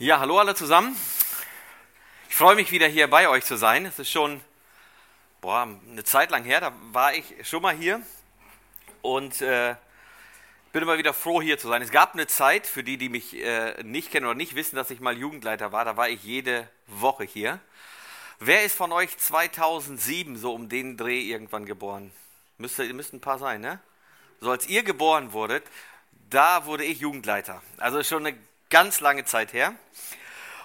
Ja, hallo alle zusammen. Ich freue mich wieder hier bei euch zu sein. Es ist schon boah, eine Zeit lang her, da war ich schon mal hier und äh, bin immer wieder froh hier zu sein. Es gab eine Zeit, für die, die mich äh, nicht kennen oder nicht wissen, dass ich mal Jugendleiter war, da war ich jede Woche hier. Wer ist von euch 2007 so um den Dreh irgendwann geboren? Müsste, müssten ein paar sein, ne? So als ihr geboren wurdet, da wurde ich Jugendleiter. Also schon eine ganz lange Zeit her.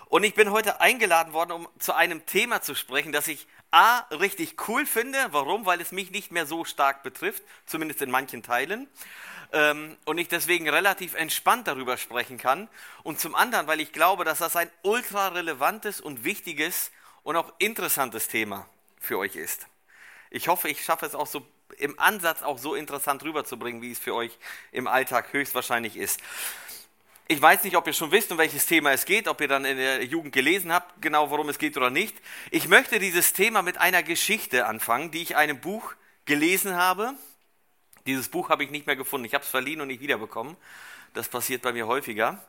Und ich bin heute eingeladen worden, um zu einem Thema zu sprechen, das ich A, richtig cool finde. Warum? Weil es mich nicht mehr so stark betrifft, zumindest in manchen Teilen. Ähm, und ich deswegen relativ entspannt darüber sprechen kann. Und zum anderen, weil ich glaube, dass das ein ultra relevantes und wichtiges und auch interessantes Thema für euch ist. Ich hoffe, ich schaffe es auch so im Ansatz auch so interessant rüberzubringen, wie es für euch im Alltag höchstwahrscheinlich ist. Ich weiß nicht, ob ihr schon wisst, um welches Thema es geht, ob ihr dann in der Jugend gelesen habt, genau worum es geht oder nicht. Ich möchte dieses Thema mit einer Geschichte anfangen, die ich in einem Buch gelesen habe. Dieses Buch habe ich nicht mehr gefunden. Ich habe es verliehen und nicht wiederbekommen. Das passiert bei mir häufiger.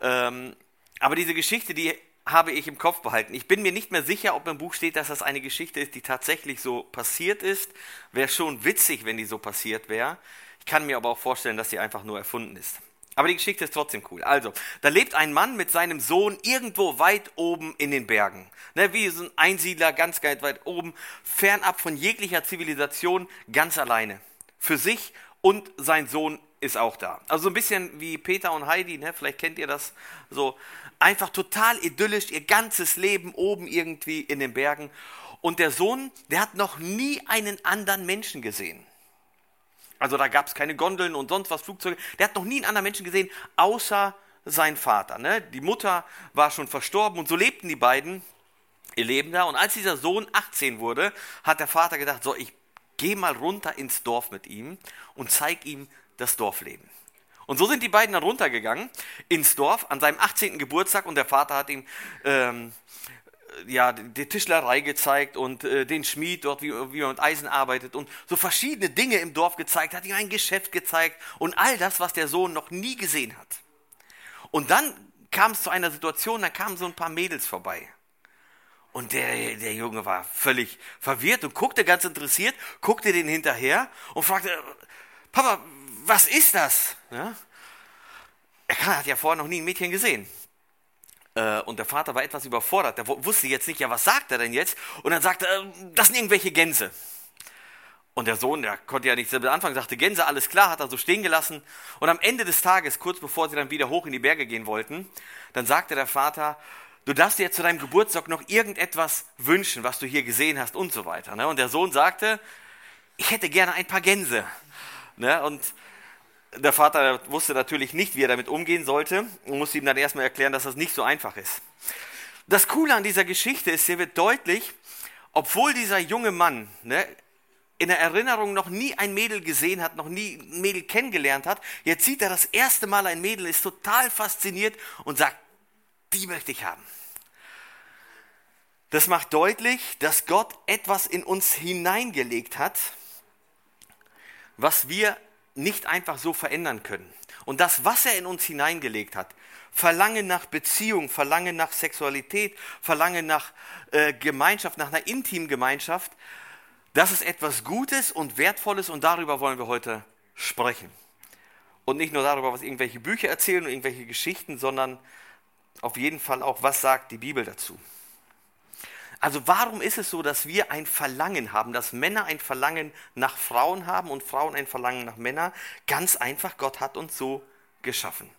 Ähm, aber diese Geschichte, die habe ich im Kopf behalten. Ich bin mir nicht mehr sicher, ob im Buch steht, dass das eine Geschichte ist, die tatsächlich so passiert ist. Wäre schon witzig, wenn die so passiert wäre. Ich kann mir aber auch vorstellen, dass sie einfach nur erfunden ist. Aber die Geschichte ist trotzdem cool. Also, da lebt ein Mann mit seinem Sohn irgendwo weit oben in den Bergen. Ne, wie so ein Einsiedler, ganz weit oben, fernab von jeglicher Zivilisation, ganz alleine. Für sich und sein Sohn ist auch da. Also so ein bisschen wie Peter und Heidi, ne? vielleicht kennt ihr das so. Einfach total idyllisch, ihr ganzes Leben oben irgendwie in den Bergen. Und der Sohn, der hat noch nie einen anderen Menschen gesehen. Also da gab es keine Gondeln und sonst was, Flugzeuge. Der hat noch nie einen anderen Menschen gesehen, außer sein Vater. Ne? Die Mutter war schon verstorben und so lebten die beiden ihr Leben da. Und als dieser Sohn 18 wurde, hat der Vater gedacht, so, ich gehe mal runter ins Dorf mit ihm und zeig ihm das Dorfleben. Und so sind die beiden dann runtergegangen ins Dorf an seinem 18. Geburtstag und der Vater hat ihm ähm, ja, die Tischlerei gezeigt und äh, den Schmied dort, wie, wie man mit Eisen arbeitet und so verschiedene Dinge im Dorf gezeigt, hat ihm ein Geschäft gezeigt und all das, was der Sohn noch nie gesehen hat. Und dann kam es zu einer Situation, da kamen so ein paar Mädels vorbei. Und der, der Junge war völlig verwirrt und guckte ganz interessiert, guckte den hinterher und fragte, Papa, was ist das? Ja? Er hat ja vorher noch nie ein Mädchen gesehen. Äh, und der Vater war etwas überfordert. Der wusste jetzt nicht, ja, was sagt er denn jetzt? Und dann sagte er, das sind irgendwelche Gänse. Und der Sohn, der konnte ja nicht selber anfangen, sagte Gänse, alles klar, hat er so stehen gelassen. Und am Ende des Tages, kurz bevor sie dann wieder hoch in die Berge gehen wollten, dann sagte der Vater, du darfst dir zu deinem Geburtstag noch irgendetwas wünschen, was du hier gesehen hast und so weiter. Ne? Und der Sohn sagte, ich hätte gerne ein paar Gänse. Ne? Und der Vater wusste natürlich nicht, wie er damit umgehen sollte und musste ihm dann erstmal erklären, dass das nicht so einfach ist. Das Coole an dieser Geschichte ist, hier wird deutlich, obwohl dieser junge Mann ne, in der Erinnerung noch nie ein Mädel gesehen hat, noch nie ein Mädel kennengelernt hat, jetzt sieht er das erste Mal ein Mädel, ist total fasziniert und sagt, die möchte ich haben. Das macht deutlich, dass Gott etwas in uns hineingelegt hat, was wir nicht einfach so verändern können. Und das, was er in uns hineingelegt hat, Verlangen nach Beziehung, Verlangen nach Sexualität, Verlangen nach äh, Gemeinschaft, nach einer intimen Gemeinschaft, das ist etwas Gutes und Wertvolles und darüber wollen wir heute sprechen. Und nicht nur darüber, was irgendwelche Bücher erzählen und irgendwelche Geschichten, sondern auf jeden Fall auch, was sagt die Bibel dazu. Also warum ist es so, dass wir ein Verlangen haben, dass Männer ein Verlangen nach Frauen haben und Frauen ein Verlangen nach Männern? Ganz einfach, Gott hat uns so geschaffen.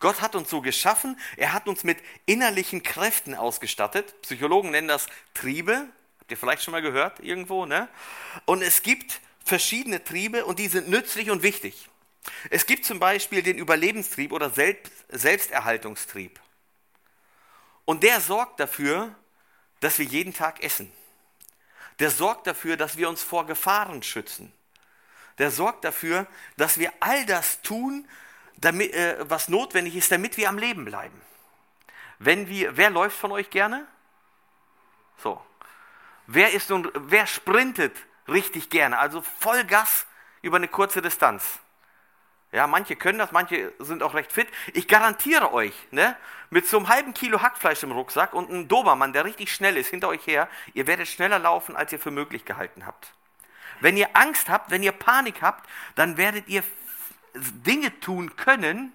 Gott hat uns so geschaffen, er hat uns mit innerlichen Kräften ausgestattet. Psychologen nennen das Triebe, habt ihr vielleicht schon mal gehört irgendwo, ne? Und es gibt verschiedene Triebe und die sind nützlich und wichtig. Es gibt zum Beispiel den Überlebenstrieb oder Selbsterhaltungstrieb. Und der sorgt dafür, dass wir jeden Tag essen. Der sorgt dafür, dass wir uns vor Gefahren schützen. Der sorgt dafür, dass wir all das tun, damit, äh, was notwendig ist, damit wir am Leben bleiben. Wenn wir, wer läuft von euch gerne? So. Wer ist nun, wer sprintet richtig gerne? Also Vollgas über eine kurze Distanz. Ja, manche können das, manche sind auch recht fit. Ich garantiere euch, ne, mit so einem halben Kilo Hackfleisch im Rucksack und einem Dobermann, der richtig schnell ist, hinter euch her, ihr werdet schneller laufen, als ihr für möglich gehalten habt. Wenn ihr Angst habt, wenn ihr Panik habt, dann werdet ihr Dinge tun können,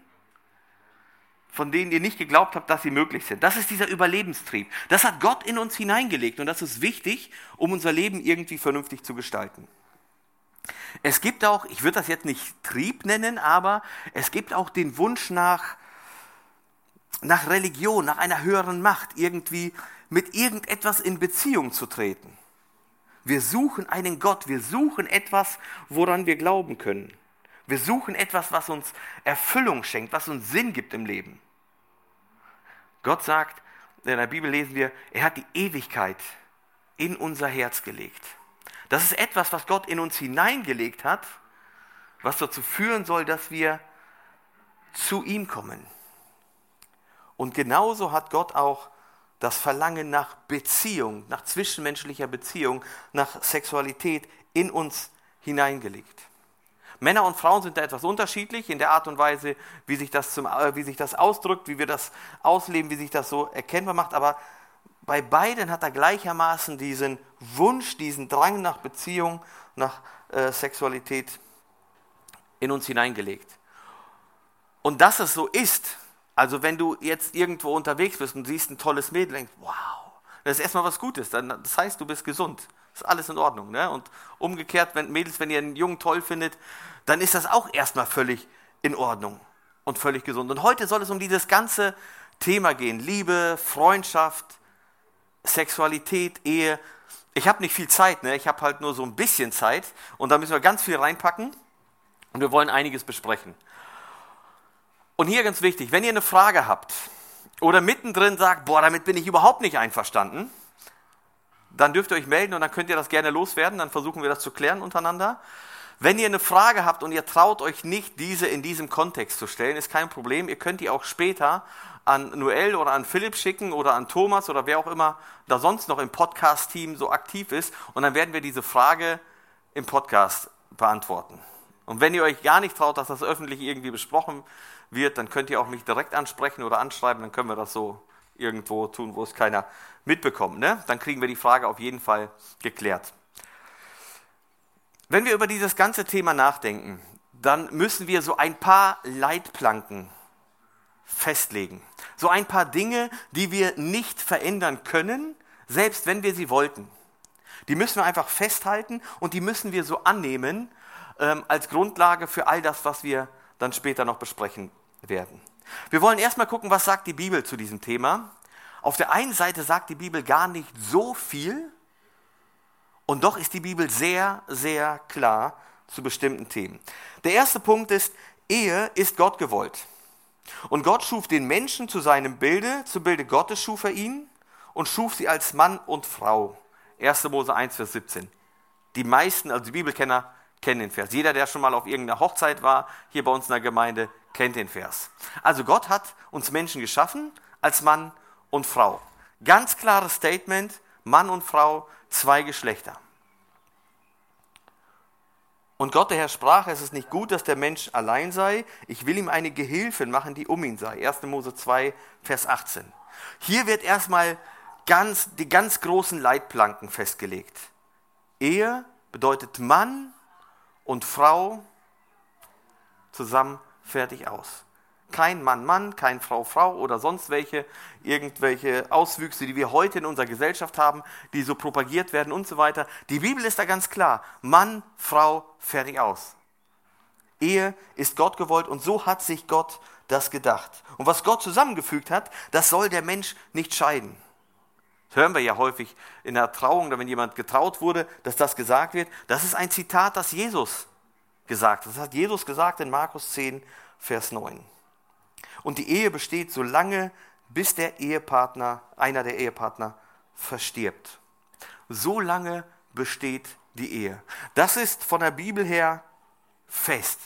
von denen ihr nicht geglaubt habt, dass sie möglich sind. Das ist dieser Überlebenstrieb. Das hat Gott in uns hineingelegt und das ist wichtig, um unser Leben irgendwie vernünftig zu gestalten. Es gibt auch, ich würde das jetzt nicht Trieb nennen, aber es gibt auch den Wunsch nach, nach Religion, nach einer höheren Macht, irgendwie mit irgendetwas in Beziehung zu treten. Wir suchen einen Gott, wir suchen etwas, woran wir glauben können. Wir suchen etwas, was uns Erfüllung schenkt, was uns Sinn gibt im Leben. Gott sagt, in der Bibel lesen wir, er hat die Ewigkeit in unser Herz gelegt. Das ist etwas, was Gott in uns hineingelegt hat, was dazu führen soll, dass wir zu ihm kommen. Und genauso hat Gott auch das Verlangen nach Beziehung, nach zwischenmenschlicher Beziehung, nach Sexualität in uns hineingelegt. Männer und Frauen sind da etwas unterschiedlich in der Art und Weise, wie sich das, zum, äh, wie sich das ausdrückt, wie wir das ausleben, wie sich das so erkennbar macht. Aber bei beiden hat er gleichermaßen diesen Wunsch, diesen Drang nach Beziehung, nach äh, Sexualität in uns hineingelegt. Und dass es so ist, also wenn du jetzt irgendwo unterwegs bist und siehst ein tolles Mädel, denkst, wow, das ist erstmal was Gutes, das heißt, du bist gesund. Ist alles in Ordnung. Ne? Und umgekehrt, wenn Mädels, wenn ihr einen Jungen toll findet, dann ist das auch erstmal völlig in Ordnung und völlig gesund. Und heute soll es um dieses ganze Thema gehen. Liebe, Freundschaft, Sexualität, Ehe. Ich habe nicht viel Zeit, ne? ich habe halt nur so ein bisschen Zeit und da müssen wir ganz viel reinpacken und wir wollen einiges besprechen. Und hier ganz wichtig, wenn ihr eine Frage habt oder mittendrin sagt, boah, damit bin ich überhaupt nicht einverstanden, dann dürft ihr euch melden und dann könnt ihr das gerne loswerden, dann versuchen wir das zu klären untereinander. Wenn ihr eine Frage habt und ihr traut euch nicht, diese in diesem Kontext zu stellen, ist kein Problem. Ihr könnt die auch später an Noel oder an Philipp schicken oder an Thomas oder wer auch immer da sonst noch im Podcast-Team so aktiv ist und dann werden wir diese Frage im Podcast beantworten. Und wenn ihr euch gar nicht traut, dass das öffentlich irgendwie besprochen wird, dann könnt ihr auch mich direkt ansprechen oder anschreiben, dann können wir das so irgendwo tun, wo es keiner mitbekommt. Ne? Dann kriegen wir die Frage auf jeden Fall geklärt. Wenn wir über dieses ganze Thema nachdenken, dann müssen wir so ein paar Leitplanken festlegen. So ein paar Dinge, die wir nicht verändern können, selbst wenn wir sie wollten. Die müssen wir einfach festhalten und die müssen wir so annehmen ähm, als Grundlage für all das, was wir dann später noch besprechen werden. Wir wollen erstmal gucken, was sagt die Bibel zu diesem Thema. Auf der einen Seite sagt die Bibel gar nicht so viel und doch ist die Bibel sehr, sehr klar zu bestimmten Themen. Der erste Punkt ist, Ehe ist Gott gewollt. Und Gott schuf den Menschen zu seinem Bilde, zu Bilde Gottes schuf er ihn und schuf sie als Mann und Frau. 1. Mose 1, Vers 17. Die meisten, also die Bibelkenner, kennen den Vers. Jeder, der schon mal auf irgendeiner Hochzeit war, hier bei uns in der Gemeinde, kennt den Vers. Also Gott hat uns Menschen geschaffen als Mann und Frau. Ganz klares Statement, Mann und Frau, zwei Geschlechter. Und Gott, der Herr, sprach, es ist nicht gut, dass der Mensch allein sei. Ich will ihm eine Gehilfin machen, die um ihn sei. 1. Mose 2, Vers 18. Hier wird erstmal ganz, die ganz großen Leitplanken festgelegt. Ehe bedeutet Mann und Frau zusammen fertig aus. Kein Mann, Mann, kein Frau, Frau oder sonst welche, irgendwelche Auswüchse, die wir heute in unserer Gesellschaft haben, die so propagiert werden und so weiter. Die Bibel ist da ganz klar. Mann, Frau, fertig aus. Ehe ist Gott gewollt und so hat sich Gott das gedacht. Und was Gott zusammengefügt hat, das soll der Mensch nicht scheiden. Das hören wir ja häufig in der Trauung, wenn jemand getraut wurde, dass das gesagt wird. Das ist ein Zitat, das Jesus gesagt hat. Das hat Jesus gesagt in Markus 10, Vers 9. Und die Ehe besteht so lange, bis der Ehepartner, einer der Ehepartner, verstirbt. So lange besteht die Ehe. Das ist von der Bibel her fest.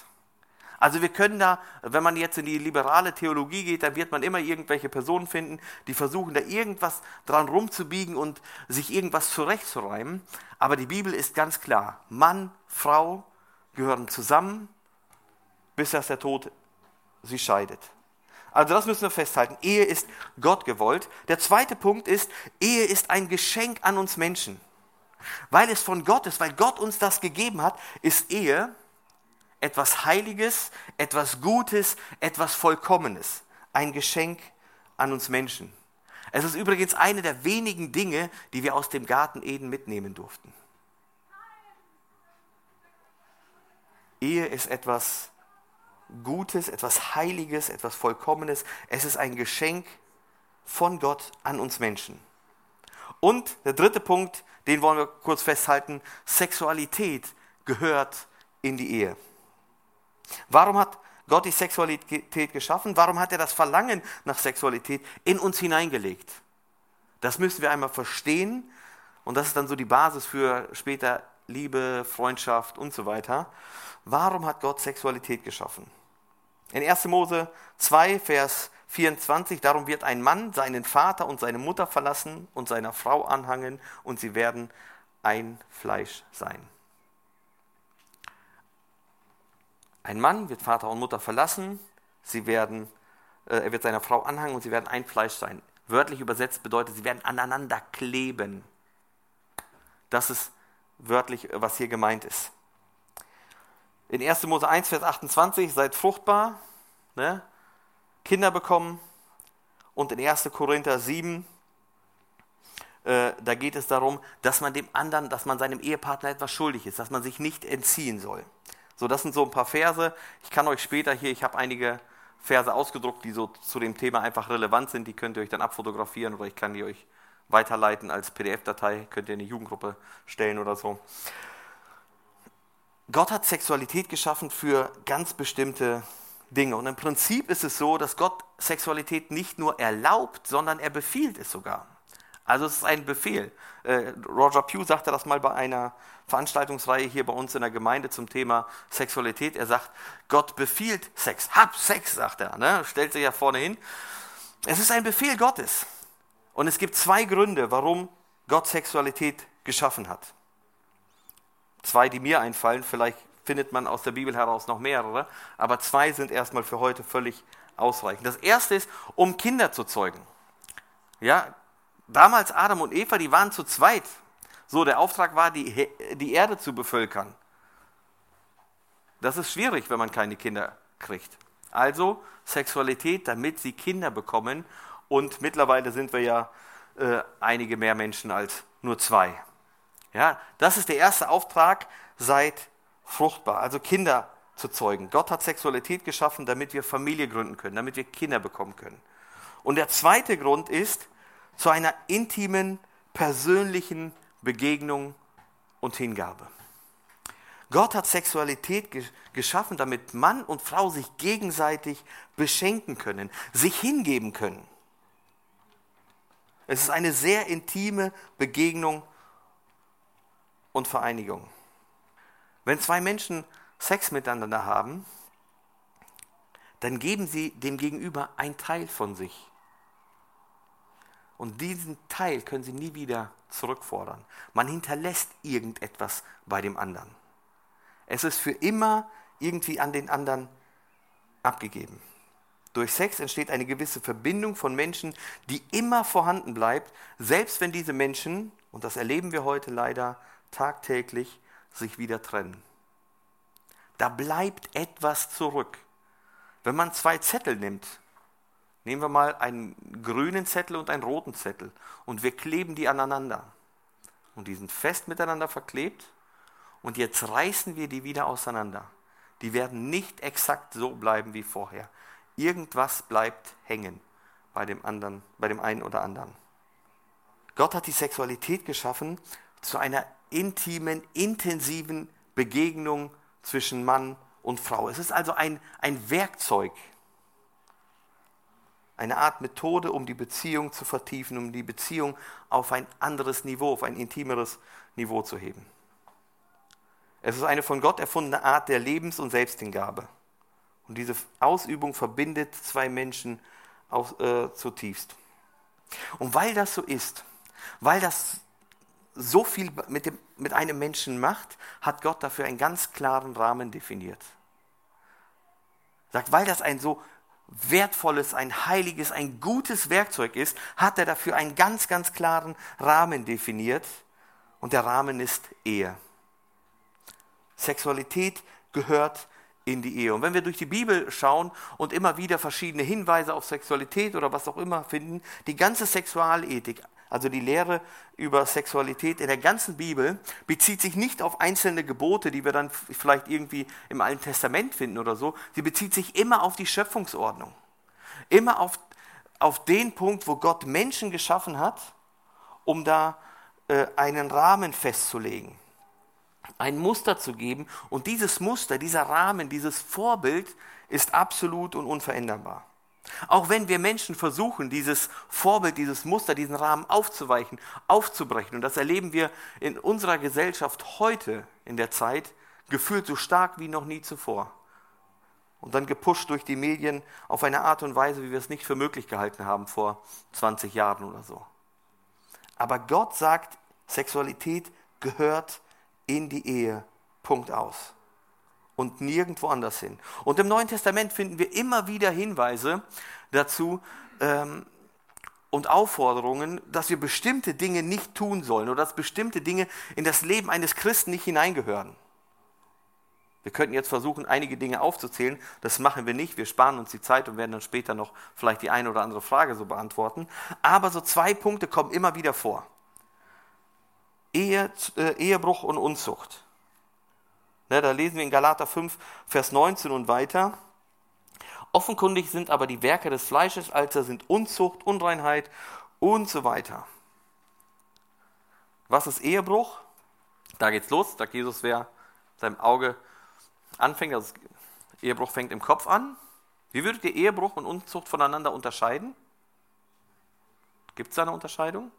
Also wir können da, wenn man jetzt in die liberale Theologie geht, dann wird man immer irgendwelche Personen finden, die versuchen da irgendwas dran rumzubiegen und sich irgendwas zurechtzureimen. Aber die Bibel ist ganz klar, Mann, Frau gehören zusammen bis dass der Tod sie scheidet. Also das müssen wir festhalten. Ehe ist Gott gewollt. Der zweite Punkt ist, Ehe ist ein Geschenk an uns Menschen. Weil es von Gott ist, weil Gott uns das gegeben hat, ist Ehe etwas Heiliges, etwas Gutes, etwas Vollkommenes. Ein Geschenk an uns Menschen. Es ist übrigens eine der wenigen Dinge, die wir aus dem Garten Eden mitnehmen durften. Ehe ist etwas Gutes, etwas Heiliges, etwas Vollkommenes. Es ist ein Geschenk von Gott an uns Menschen. Und der dritte Punkt, den wollen wir kurz festhalten, Sexualität gehört in die Ehe. Warum hat Gott die Sexualität geschaffen? Warum hat er das Verlangen nach Sexualität in uns hineingelegt? Das müssen wir einmal verstehen und das ist dann so die Basis für später Liebe, Freundschaft und so weiter. Warum hat Gott Sexualität geschaffen? In 1. Mose 2, Vers 24, darum wird ein Mann seinen Vater und seine Mutter verlassen und seiner Frau anhangen und sie werden ein Fleisch sein. Ein Mann wird Vater und Mutter verlassen, sie werden, äh, er wird seiner Frau anhangen und sie werden ein Fleisch sein. Wörtlich übersetzt bedeutet, sie werden aneinander kleben. Das ist wörtlich, was hier gemeint ist. In 1. Mose 1, Vers 28, seid fruchtbar, ne? Kinder bekommen. Und in 1. Korinther 7, äh, da geht es darum, dass man dem anderen, dass man seinem Ehepartner etwas schuldig ist, dass man sich nicht entziehen soll. So, das sind so ein paar Verse. Ich kann euch später hier, ich habe einige Verse ausgedruckt, die so zu dem Thema einfach relevant sind. Die könnt ihr euch dann abfotografieren oder ich kann die euch weiterleiten als PDF-Datei. Könnt ihr in die Jugendgruppe stellen oder so. Gott hat Sexualität geschaffen für ganz bestimmte Dinge. Und im Prinzip ist es so, dass Gott Sexualität nicht nur erlaubt, sondern er befiehlt es sogar. Also es ist ein Befehl. Äh, Roger Pugh sagte das mal bei einer Veranstaltungsreihe hier bei uns in der Gemeinde zum Thema Sexualität. Er sagt, Gott befiehlt Sex. Hab Sex, sagt er. Ne? Stellt sich ja vorne hin. Es ist ein Befehl Gottes. Und es gibt zwei Gründe, warum Gott Sexualität geschaffen hat. Zwei, die mir einfallen. Vielleicht findet man aus der Bibel heraus noch mehrere. Aber zwei sind erstmal für heute völlig ausreichend. Das erste ist, um Kinder zu zeugen. Ja, damals Adam und Eva, die waren zu zweit. So, der Auftrag war, die, die Erde zu bevölkern. Das ist schwierig, wenn man keine Kinder kriegt. Also Sexualität, damit sie Kinder bekommen. Und mittlerweile sind wir ja äh, einige mehr Menschen als nur zwei. Ja, das ist der erste Auftrag, seid fruchtbar, also Kinder zu zeugen. Gott hat Sexualität geschaffen, damit wir Familie gründen können, damit wir Kinder bekommen können. Und der zweite Grund ist, zu einer intimen, persönlichen Begegnung und Hingabe. Gott hat Sexualität geschaffen, damit Mann und Frau sich gegenseitig beschenken können, sich hingeben können. Es ist eine sehr intime Begegnung und Vereinigung. Wenn zwei Menschen Sex miteinander haben, dann geben sie dem Gegenüber ein Teil von sich. Und diesen Teil können sie nie wieder zurückfordern. Man hinterlässt irgendetwas bei dem anderen. Es ist für immer irgendwie an den anderen abgegeben. Durch Sex entsteht eine gewisse Verbindung von Menschen, die immer vorhanden bleibt, selbst wenn diese Menschen, und das erleben wir heute leider tagtäglich, sich wieder trennen. Da bleibt etwas zurück. Wenn man zwei Zettel nimmt, Nehmen wir mal einen grünen Zettel und einen roten Zettel und wir kleben die aneinander. Und die sind fest miteinander verklebt und jetzt reißen wir die wieder auseinander. Die werden nicht exakt so bleiben wie vorher. Irgendwas bleibt hängen bei dem anderen, bei dem einen oder anderen. Gott hat die Sexualität geschaffen zu einer intimen, intensiven Begegnung zwischen Mann und Frau. Es ist also ein, ein Werkzeug, eine Art Methode, um die Beziehung zu vertiefen, um die Beziehung auf ein anderes Niveau, auf ein intimeres Niveau zu heben. Es ist eine von Gott erfundene Art der Lebens- und Selbsthingabe. Und diese Ausübung verbindet zwei Menschen auch, äh, zutiefst. Und weil das so ist, weil das so viel mit, dem, mit einem Menschen macht, hat Gott dafür einen ganz klaren Rahmen definiert. Sagt, weil das ein so wertvolles, ein heiliges, ein gutes Werkzeug ist, hat er dafür einen ganz, ganz klaren Rahmen definiert. Und der Rahmen ist Ehe. Sexualität gehört in die Ehe. Und wenn wir durch die Bibel schauen und immer wieder verschiedene Hinweise auf Sexualität oder was auch immer finden, die ganze Sexualethik, also die Lehre über Sexualität in der ganzen Bibel, bezieht sich nicht auf einzelne Gebote, die wir dann vielleicht irgendwie im Alten Testament finden oder so. Sie bezieht sich immer auf die Schöpfungsordnung. Immer auf, auf den Punkt, wo Gott Menschen geschaffen hat, um da äh, einen Rahmen festzulegen ein Muster zu geben. Und dieses Muster, dieser Rahmen, dieses Vorbild ist absolut und unveränderbar. Auch wenn wir Menschen versuchen, dieses Vorbild, dieses Muster, diesen Rahmen aufzuweichen, aufzubrechen, und das erleben wir in unserer Gesellschaft heute in der Zeit, gefühlt so stark wie noch nie zuvor. Und dann gepusht durch die Medien auf eine Art und Weise, wie wir es nicht für möglich gehalten haben vor 20 Jahren oder so. Aber Gott sagt, Sexualität gehört in die Ehe. Punkt aus. Und nirgendwo anders hin. Und im Neuen Testament finden wir immer wieder Hinweise dazu ähm, und Aufforderungen, dass wir bestimmte Dinge nicht tun sollen oder dass bestimmte Dinge in das Leben eines Christen nicht hineingehören. Wir könnten jetzt versuchen, einige Dinge aufzuzählen. Das machen wir nicht. Wir sparen uns die Zeit und werden dann später noch vielleicht die eine oder andere Frage so beantworten. Aber so zwei Punkte kommen immer wieder vor. Ehe, äh, Ehebruch und Unzucht. Ne, da lesen wir in Galater 5, Vers 19 und weiter. Offenkundig sind aber die Werke des Fleisches, also sind Unzucht, Unreinheit und so weiter. Was ist Ehebruch? Da geht's los, sagt Jesus, wer seinem Auge anfängt, also Ehebruch fängt im Kopf an. Wie würdet ihr Ehebruch und Unzucht voneinander unterscheiden? Gibt es da eine Unterscheidung?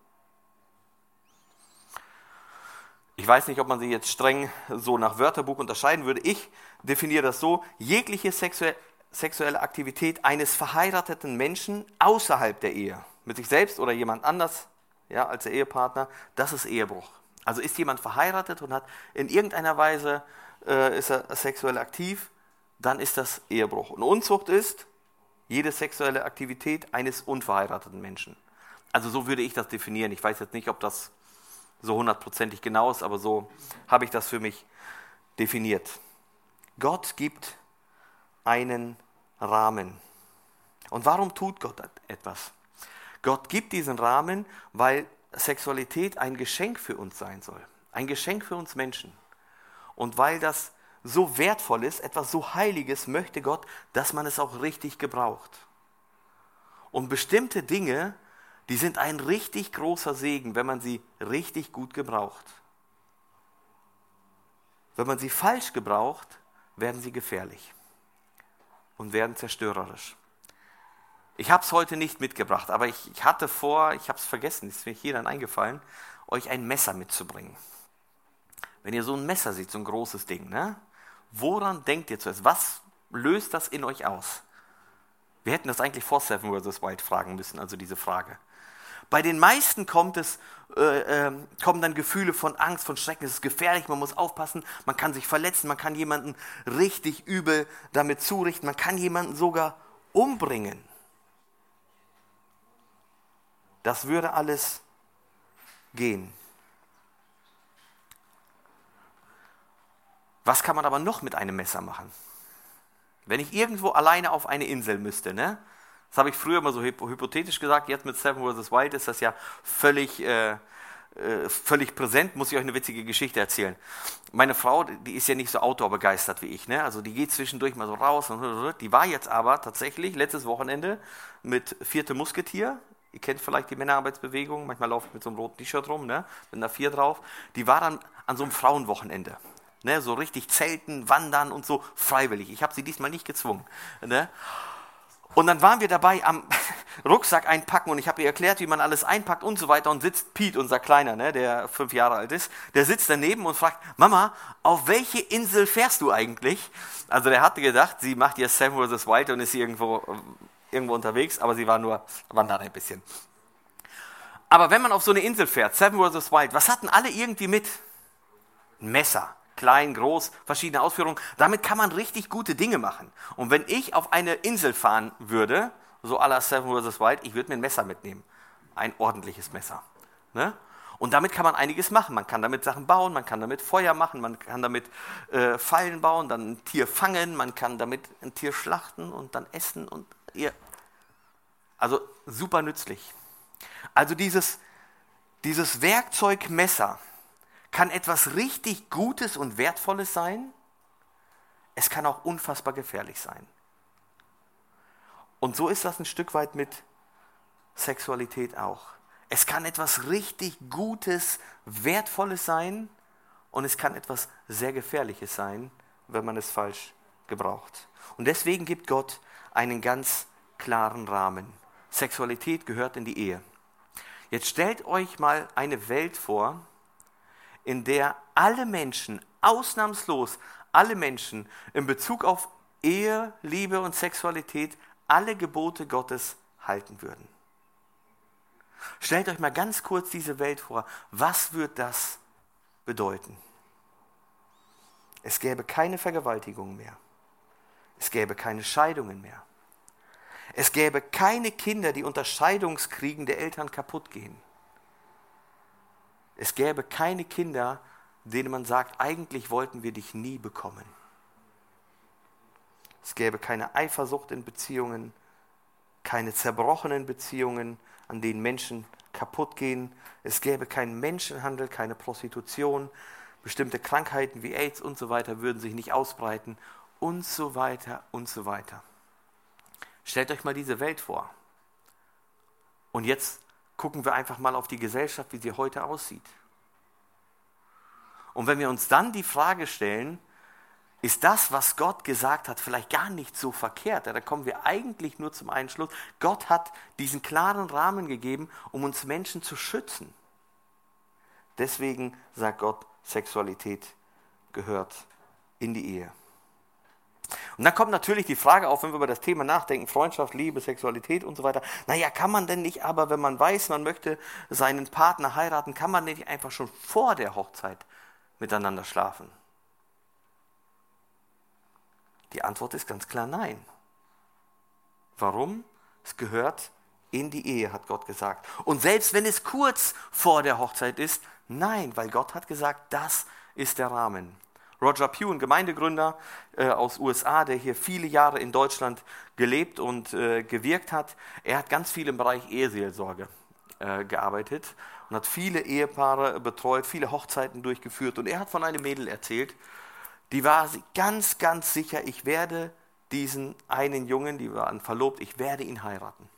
Ich weiß nicht, ob man sie jetzt streng so nach Wörterbuch unterscheiden würde. Ich definiere das so, jegliche sexuelle Aktivität eines verheirateten Menschen außerhalb der Ehe, mit sich selbst oder jemand anders ja, als der Ehepartner, das ist Ehebruch. Also ist jemand verheiratet und hat in irgendeiner Weise äh, ist er sexuell aktiv, dann ist das Ehebruch. Und Unzucht ist jede sexuelle Aktivität eines unverheirateten Menschen. Also so würde ich das definieren. Ich weiß jetzt nicht, ob das so hundertprozentig genau ist, aber so habe ich das für mich definiert. Gott gibt einen Rahmen. Und warum tut Gott etwas? Gott gibt diesen Rahmen, weil Sexualität ein Geschenk für uns sein soll. Ein Geschenk für uns Menschen. Und weil das so wertvoll ist, etwas so Heiliges, möchte Gott, dass man es auch richtig gebraucht. Und bestimmte Dinge die sind ein richtig großer Segen, wenn man sie richtig gut gebraucht. Wenn man sie falsch gebraucht, werden sie gefährlich und werden zerstörerisch. Ich habe es heute nicht mitgebracht, aber ich, ich hatte vor, ich habe es vergessen, ist mir hier dann eingefallen, euch ein Messer mitzubringen. Wenn ihr so ein Messer seht, so ein großes Ding, ne? woran denkt ihr zuerst? Was löst das in euch aus? Wir hätten das eigentlich vor Seven vs. White fragen müssen, also diese Frage. Bei den meisten kommt es, äh, äh, kommen dann Gefühle von Angst, von Schrecken. Es ist gefährlich, man muss aufpassen, man kann sich verletzen, man kann jemanden richtig übel damit zurichten, man kann jemanden sogar umbringen. Das würde alles gehen. Was kann man aber noch mit einem Messer machen? Wenn ich irgendwo alleine auf eine Insel müsste, ne? Das habe ich früher mal so hypothetisch gesagt, jetzt mit Seven vs. White ist das ja völlig, äh, äh, völlig präsent, muss ich euch eine witzige Geschichte erzählen. Meine Frau, die ist ja nicht so outdoor-begeistert wie ich, ne? also die geht zwischendurch mal so raus. Und, die war jetzt aber tatsächlich letztes Wochenende mit Vierte Musketier, ihr kennt vielleicht die Männerarbeitsbewegung, manchmal laufe ich mit so einem roten T-Shirt rum, ne? mit einer Vier drauf. Die war dann an so einem Frauenwochenende. Ne, so richtig zelten, wandern und so freiwillig. Ich habe sie diesmal nicht gezwungen. Ne? Und dann waren wir dabei am Rucksack einpacken und ich habe ihr erklärt, wie man alles einpackt und so weiter. Und sitzt Pete, unser Kleiner, ne, der fünf Jahre alt ist, der sitzt daneben und fragt, Mama, auf welche Insel fährst du eigentlich? Also der hatte gedacht, sie macht jetzt Sam vs. Wild und ist irgendwo, irgendwo unterwegs, aber sie war nur wandern ein bisschen. Aber wenn man auf so eine Insel fährt, Seven vs. Wild, was hatten alle irgendwie mit? Ein Messer. Klein, groß, verschiedene Ausführungen. Damit kann man richtig gute Dinge machen. Und wenn ich auf eine Insel fahren würde, so à la Seven vs. Wild, ich würde mir ein Messer mitnehmen. Ein ordentliches Messer. Ne? Und damit kann man einiges machen. Man kann damit Sachen bauen, man kann damit Feuer machen, man kann damit äh, Fallen bauen, dann ein Tier fangen, man kann damit ein Tier schlachten und dann essen und ihr. Also super nützlich. Also dieses, dieses Werkzeug Messer kann etwas richtig Gutes und Wertvolles sein. Es kann auch unfassbar gefährlich sein. Und so ist das ein Stück weit mit Sexualität auch. Es kann etwas richtig Gutes, Wertvolles sein und es kann etwas sehr Gefährliches sein, wenn man es falsch gebraucht. Und deswegen gibt Gott einen ganz klaren Rahmen. Sexualität gehört in die Ehe. Jetzt stellt euch mal eine Welt vor, in der alle Menschen, ausnahmslos alle Menschen in Bezug auf Ehe, Liebe und Sexualität alle Gebote Gottes halten würden. Stellt euch mal ganz kurz diese Welt vor. Was wird das bedeuten? Es gäbe keine Vergewaltigungen mehr. Es gäbe keine Scheidungen mehr. Es gäbe keine Kinder, die unter Scheidungskriegen der Eltern kaputt gehen. Es gäbe keine Kinder, denen man sagt, eigentlich wollten wir dich nie bekommen. Es gäbe keine Eifersucht in Beziehungen, keine zerbrochenen Beziehungen, an denen Menschen kaputt gehen. Es gäbe keinen Menschenhandel, keine Prostitution. Bestimmte Krankheiten wie AIDS und so weiter würden sich nicht ausbreiten und so weiter und so weiter. Stellt euch mal diese Welt vor. Und jetzt gucken wir einfach mal auf die Gesellschaft, wie sie heute aussieht. Und wenn wir uns dann die Frage stellen, ist das, was Gott gesagt hat, vielleicht gar nicht so verkehrt. Da kommen wir eigentlich nur zum Einschluss. Gott hat diesen klaren Rahmen gegeben, um uns Menschen zu schützen. Deswegen sagt Gott, Sexualität gehört in die Ehe. Und dann kommt natürlich die Frage auf, wenn wir über das Thema nachdenken, Freundschaft, Liebe, Sexualität und so weiter. Naja, kann man denn nicht aber, wenn man weiß, man möchte seinen Partner heiraten, kann man nicht einfach schon vor der Hochzeit miteinander schlafen? Die Antwort ist ganz klar nein. Warum? Es gehört in die Ehe, hat Gott gesagt. Und selbst wenn es kurz vor der Hochzeit ist, nein, weil Gott hat gesagt, das ist der Rahmen. Roger Pugh, ein Gemeindegründer äh, aus USA, der hier viele Jahre in Deutschland gelebt und äh, gewirkt hat, er hat ganz viel im Bereich Eheseelsorge äh, gearbeitet und hat viele Ehepaare betreut, viele Hochzeiten durchgeführt. Und er hat von einem Mädel erzählt, die war ganz, ganz sicher, ich werde diesen einen Jungen, die waren verlobt, ich werde ihn heiraten.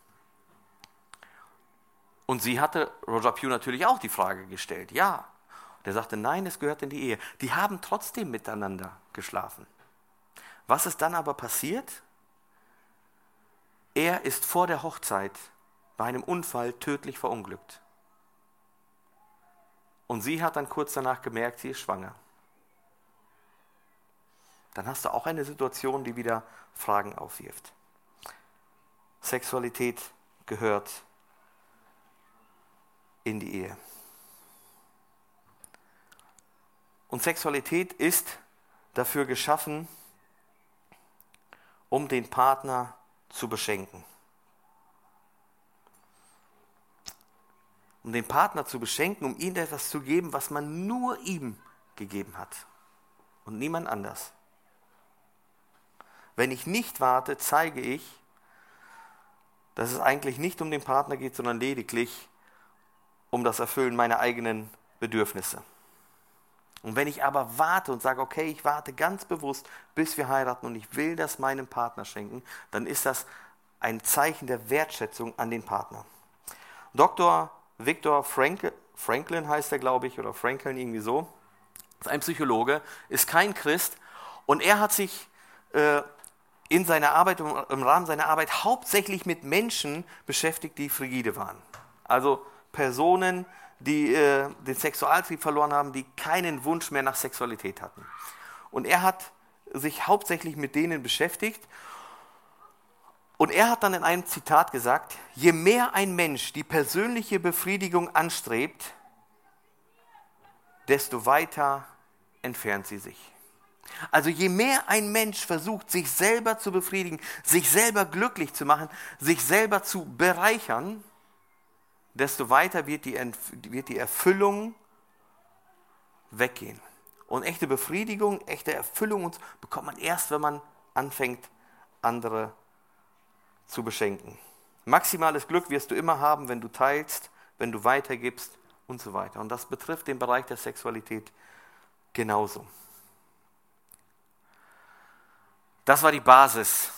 Und sie hatte Roger Pugh natürlich auch die Frage gestellt, ja. Der sagte, nein, es gehört in die Ehe. Die haben trotzdem miteinander geschlafen. Was ist dann aber passiert? Er ist vor der Hochzeit bei einem Unfall tödlich verunglückt. Und sie hat dann kurz danach gemerkt, sie ist schwanger dann hast du auch eine Situation, die wieder Fragen aufwirft. Sexualität gehört in die Ehe. Und Sexualität ist dafür geschaffen, um den Partner zu beschenken. Um den Partner zu beschenken, um ihm etwas zu geben, was man nur ihm gegeben hat und niemand anders. Wenn ich nicht warte, zeige ich, dass es eigentlich nicht um den Partner geht, sondern lediglich um das Erfüllen meiner eigenen Bedürfnisse. Und wenn ich aber warte und sage, okay, ich warte ganz bewusst, bis wir heiraten und ich will das meinem Partner schenken, dann ist das ein Zeichen der Wertschätzung an den Partner. Dr. Viktor Frankl, Franklin heißt er, glaube ich, oder Franklin irgendwie so, ist ein Psychologe, ist kein Christ und er hat sich äh, in seiner Arbeit, im Rahmen seiner Arbeit hauptsächlich mit Menschen beschäftigt, die frigide waren. Also Personen, die äh, den Sexualtrieb verloren haben, die keinen Wunsch mehr nach Sexualität hatten. Und er hat sich hauptsächlich mit denen beschäftigt. Und er hat dann in einem Zitat gesagt, je mehr ein Mensch die persönliche Befriedigung anstrebt, desto weiter entfernt sie sich. Also je mehr ein Mensch versucht, sich selber zu befriedigen, sich selber glücklich zu machen, sich selber zu bereichern, desto weiter wird die, wird die Erfüllung weggehen. Und echte Befriedigung, echte Erfüllung bekommt man erst, wenn man anfängt, andere zu beschenken. Maximales Glück wirst du immer haben, wenn du teilst, wenn du weitergibst und so weiter. Und das betrifft den Bereich der Sexualität genauso. Das war die Basis.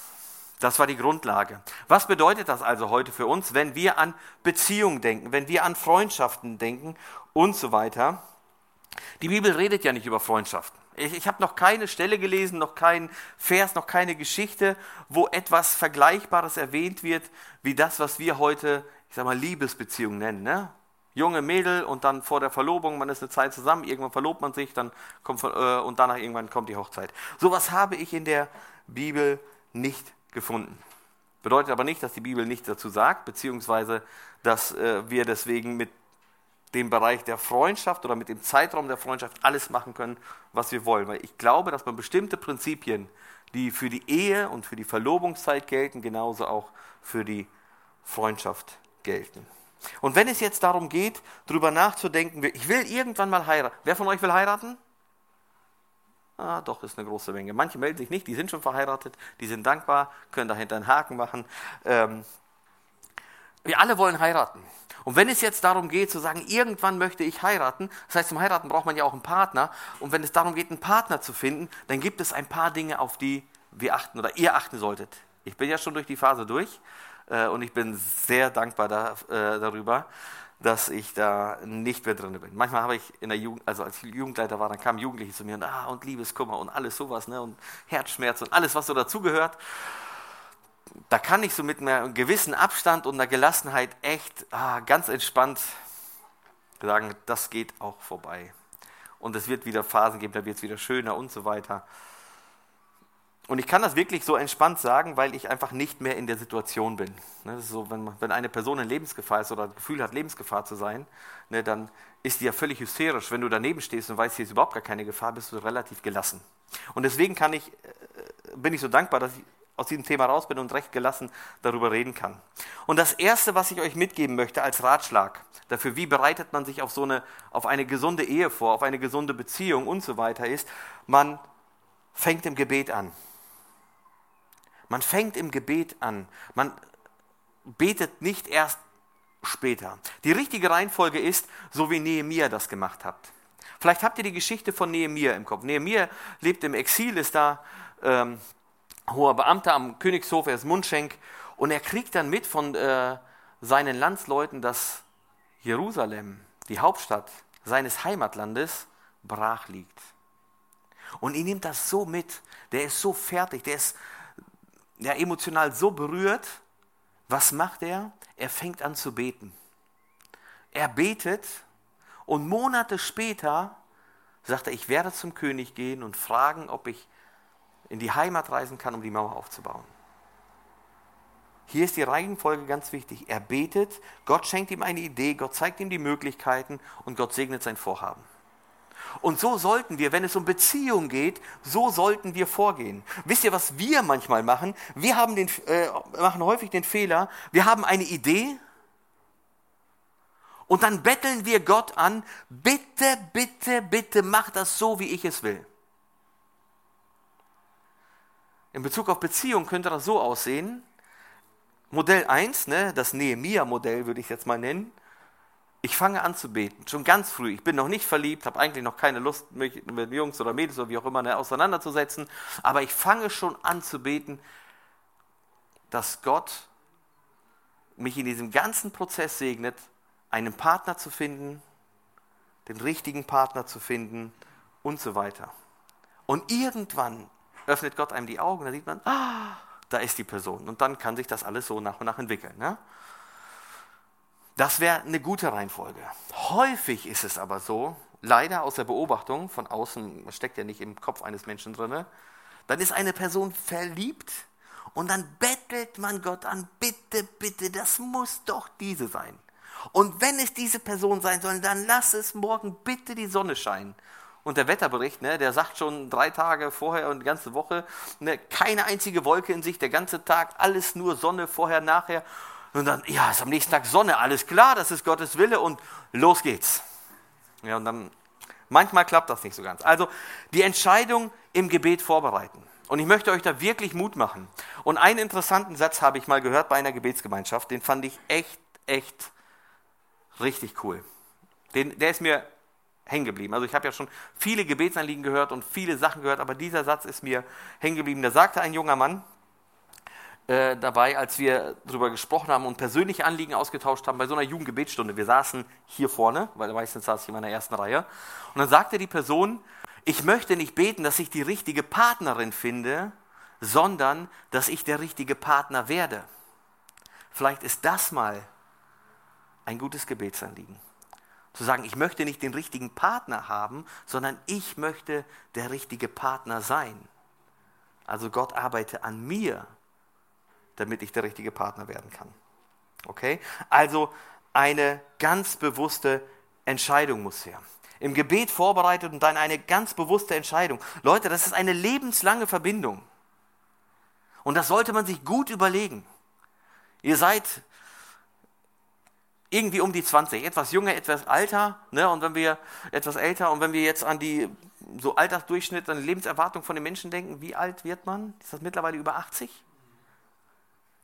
Das war die Grundlage. Was bedeutet das also heute für uns, wenn wir an Beziehungen denken, wenn wir an Freundschaften denken und so weiter? Die Bibel redet ja nicht über Freundschaften. Ich, ich habe noch keine Stelle gelesen, noch keinen Vers, noch keine Geschichte, wo etwas Vergleichbares erwähnt wird, wie das, was wir heute, ich sag mal, Liebesbeziehungen nennen. Ne? Junge Mädel und dann vor der Verlobung, man ist eine Zeit zusammen, irgendwann verlobt man sich, dann kommt, äh, und danach irgendwann kommt die Hochzeit. Sowas habe ich in der Bibel nicht gefunden. Bedeutet aber nicht, dass die Bibel nichts dazu sagt, beziehungsweise dass äh, wir deswegen mit dem Bereich der Freundschaft oder mit dem Zeitraum der Freundschaft alles machen können, was wir wollen. Weil ich glaube, dass man bestimmte Prinzipien, die für die Ehe und für die Verlobungszeit gelten, genauso auch für die Freundschaft gelten. Und wenn es jetzt darum geht, darüber nachzudenken, ich will irgendwann mal heiraten. Wer von euch will heiraten? Ah, doch, ist eine große Menge. Manche melden sich nicht, die sind schon verheiratet, die sind dankbar, können dahinter einen Haken machen. Ähm, wir alle wollen heiraten. Und wenn es jetzt darum geht zu sagen, irgendwann möchte ich heiraten, das heißt, zum Heiraten braucht man ja auch einen Partner. Und wenn es darum geht, einen Partner zu finden, dann gibt es ein paar Dinge, auf die wir achten oder ihr achten solltet. Ich bin ja schon durch die Phase durch äh, und ich bin sehr dankbar da, äh, darüber, dass ich da nicht mehr drin bin. Manchmal habe ich in der Jugend, also als ich Jugendleiter war, dann kamen Jugendliche zu mir und, ah, und Liebeskummer und alles sowas, ne, und Herzschmerz und alles, was so dazugehört da kann ich so mit einem gewissen Abstand und einer Gelassenheit echt ah, ganz entspannt sagen, das geht auch vorbei. Und es wird wieder Phasen geben, da wird es wieder schöner und so weiter. Und ich kann das wirklich so entspannt sagen, weil ich einfach nicht mehr in der Situation bin. Ne, das ist so, wenn, wenn eine Person in Lebensgefahr ist oder das Gefühl hat, Lebensgefahr zu sein, ne, dann ist die ja völlig hysterisch. Wenn du daneben stehst und weißt, hier ist überhaupt gar keine Gefahr, bist du relativ gelassen. Und deswegen kann ich, äh, bin ich so dankbar, dass ich aus diesem Thema raus bin und recht gelassen darüber reden kann. Und das Erste, was ich euch mitgeben möchte als Ratschlag dafür, wie bereitet man sich auf so eine, auf eine gesunde Ehe vor, auf eine gesunde Beziehung und so weiter, ist, man fängt im Gebet an. Man fängt im Gebet an. Man betet nicht erst später. Die richtige Reihenfolge ist, so wie Nehemiah das gemacht hat. Vielleicht habt ihr die Geschichte von Nehemiah im Kopf. Nehemiah lebt im Exil, ist da ähm, hoher Beamter am Königshof, er ist Mundschenk und er kriegt dann mit von äh, seinen Landsleuten, dass Jerusalem, die Hauptstadt seines Heimatlandes, brach liegt. Und ihn nimmt das so mit, der ist so fertig, der ist ja, emotional so berührt. Was macht er? Er fängt an zu beten. Er betet und Monate später sagt er, ich werde zum König gehen und fragen, ob ich in die Heimat reisen kann, um die Mauer aufzubauen. Hier ist die Reihenfolge ganz wichtig. Er betet, Gott schenkt ihm eine Idee, Gott zeigt ihm die Möglichkeiten und Gott segnet sein Vorhaben. Und so sollten wir, wenn es um Beziehung geht, so sollten wir vorgehen. Wisst ihr, was wir manchmal machen? Wir haben den, äh, machen häufig den Fehler, wir haben eine Idee und dann betteln wir Gott an, bitte, bitte, bitte, mach das so, wie ich es will. In Bezug auf Beziehung könnte das so aussehen. Modell 1, ne, das Nehemia-Modell würde ich jetzt mal nennen. Ich fange an zu beten, schon ganz früh. Ich bin noch nicht verliebt, habe eigentlich noch keine Lust, mich mit Jungs oder Mädels oder wie auch immer ne, auseinanderzusetzen. Aber ich fange schon an zu beten, dass Gott mich in diesem ganzen Prozess segnet, einen Partner zu finden, den richtigen Partner zu finden und so weiter. Und irgendwann öffnet Gott einem die Augen, dann sieht man, ah, da ist die Person. Und dann kann sich das alles so nach und nach entwickeln. Ne? Das wäre eine gute Reihenfolge. Häufig ist es aber so, leider aus der Beobachtung, von außen steckt ja nicht im Kopf eines Menschen drin, dann ist eine Person verliebt und dann bettelt man Gott an, bitte, bitte, das muss doch diese sein. Und wenn es diese Person sein soll, dann lass es morgen bitte die Sonne scheinen. Und der Wetterbericht, ne, der sagt schon drei Tage vorher und die ganze Woche, ne, keine einzige Wolke in sich, der ganze Tag, alles nur Sonne, vorher, nachher. Und dann, ja, ist am nächsten Tag Sonne, alles klar, das ist Gottes Wille und los geht's. Ja, und dann, manchmal klappt das nicht so ganz. Also, die Entscheidung im Gebet vorbereiten. Und ich möchte euch da wirklich Mut machen. Und einen interessanten Satz habe ich mal gehört bei einer Gebetsgemeinschaft, den fand ich echt, echt richtig cool. Den, der ist mir hängen geblieben. Also ich habe ja schon viele Gebetsanliegen gehört und viele Sachen gehört, aber dieser Satz ist mir hängen geblieben. Da sagte ein junger Mann äh, dabei, als wir darüber gesprochen haben und persönliche Anliegen ausgetauscht haben, bei so einer Jugendgebetsstunde. Wir saßen hier vorne, weil meistens saß ich in meiner ersten Reihe. Und dann sagte die Person, ich möchte nicht beten, dass ich die richtige Partnerin finde, sondern dass ich der richtige Partner werde. Vielleicht ist das mal ein gutes Gebetsanliegen. Zu sagen, ich möchte nicht den richtigen Partner haben, sondern ich möchte der richtige Partner sein. Also Gott arbeite an mir, damit ich der richtige Partner werden kann. Okay? Also eine ganz bewusste Entscheidung muss her. Im Gebet vorbereitet und dann eine ganz bewusste Entscheidung. Leute, das ist eine lebenslange Verbindung. Und das sollte man sich gut überlegen. Ihr seid irgendwie um die 20, etwas jünger, etwas alter, ne? und wenn wir etwas älter und wenn wir jetzt an die so Altersdurchschnitt, an die Lebenserwartung von den Menschen denken, wie alt wird man? Ist das mittlerweile über 80?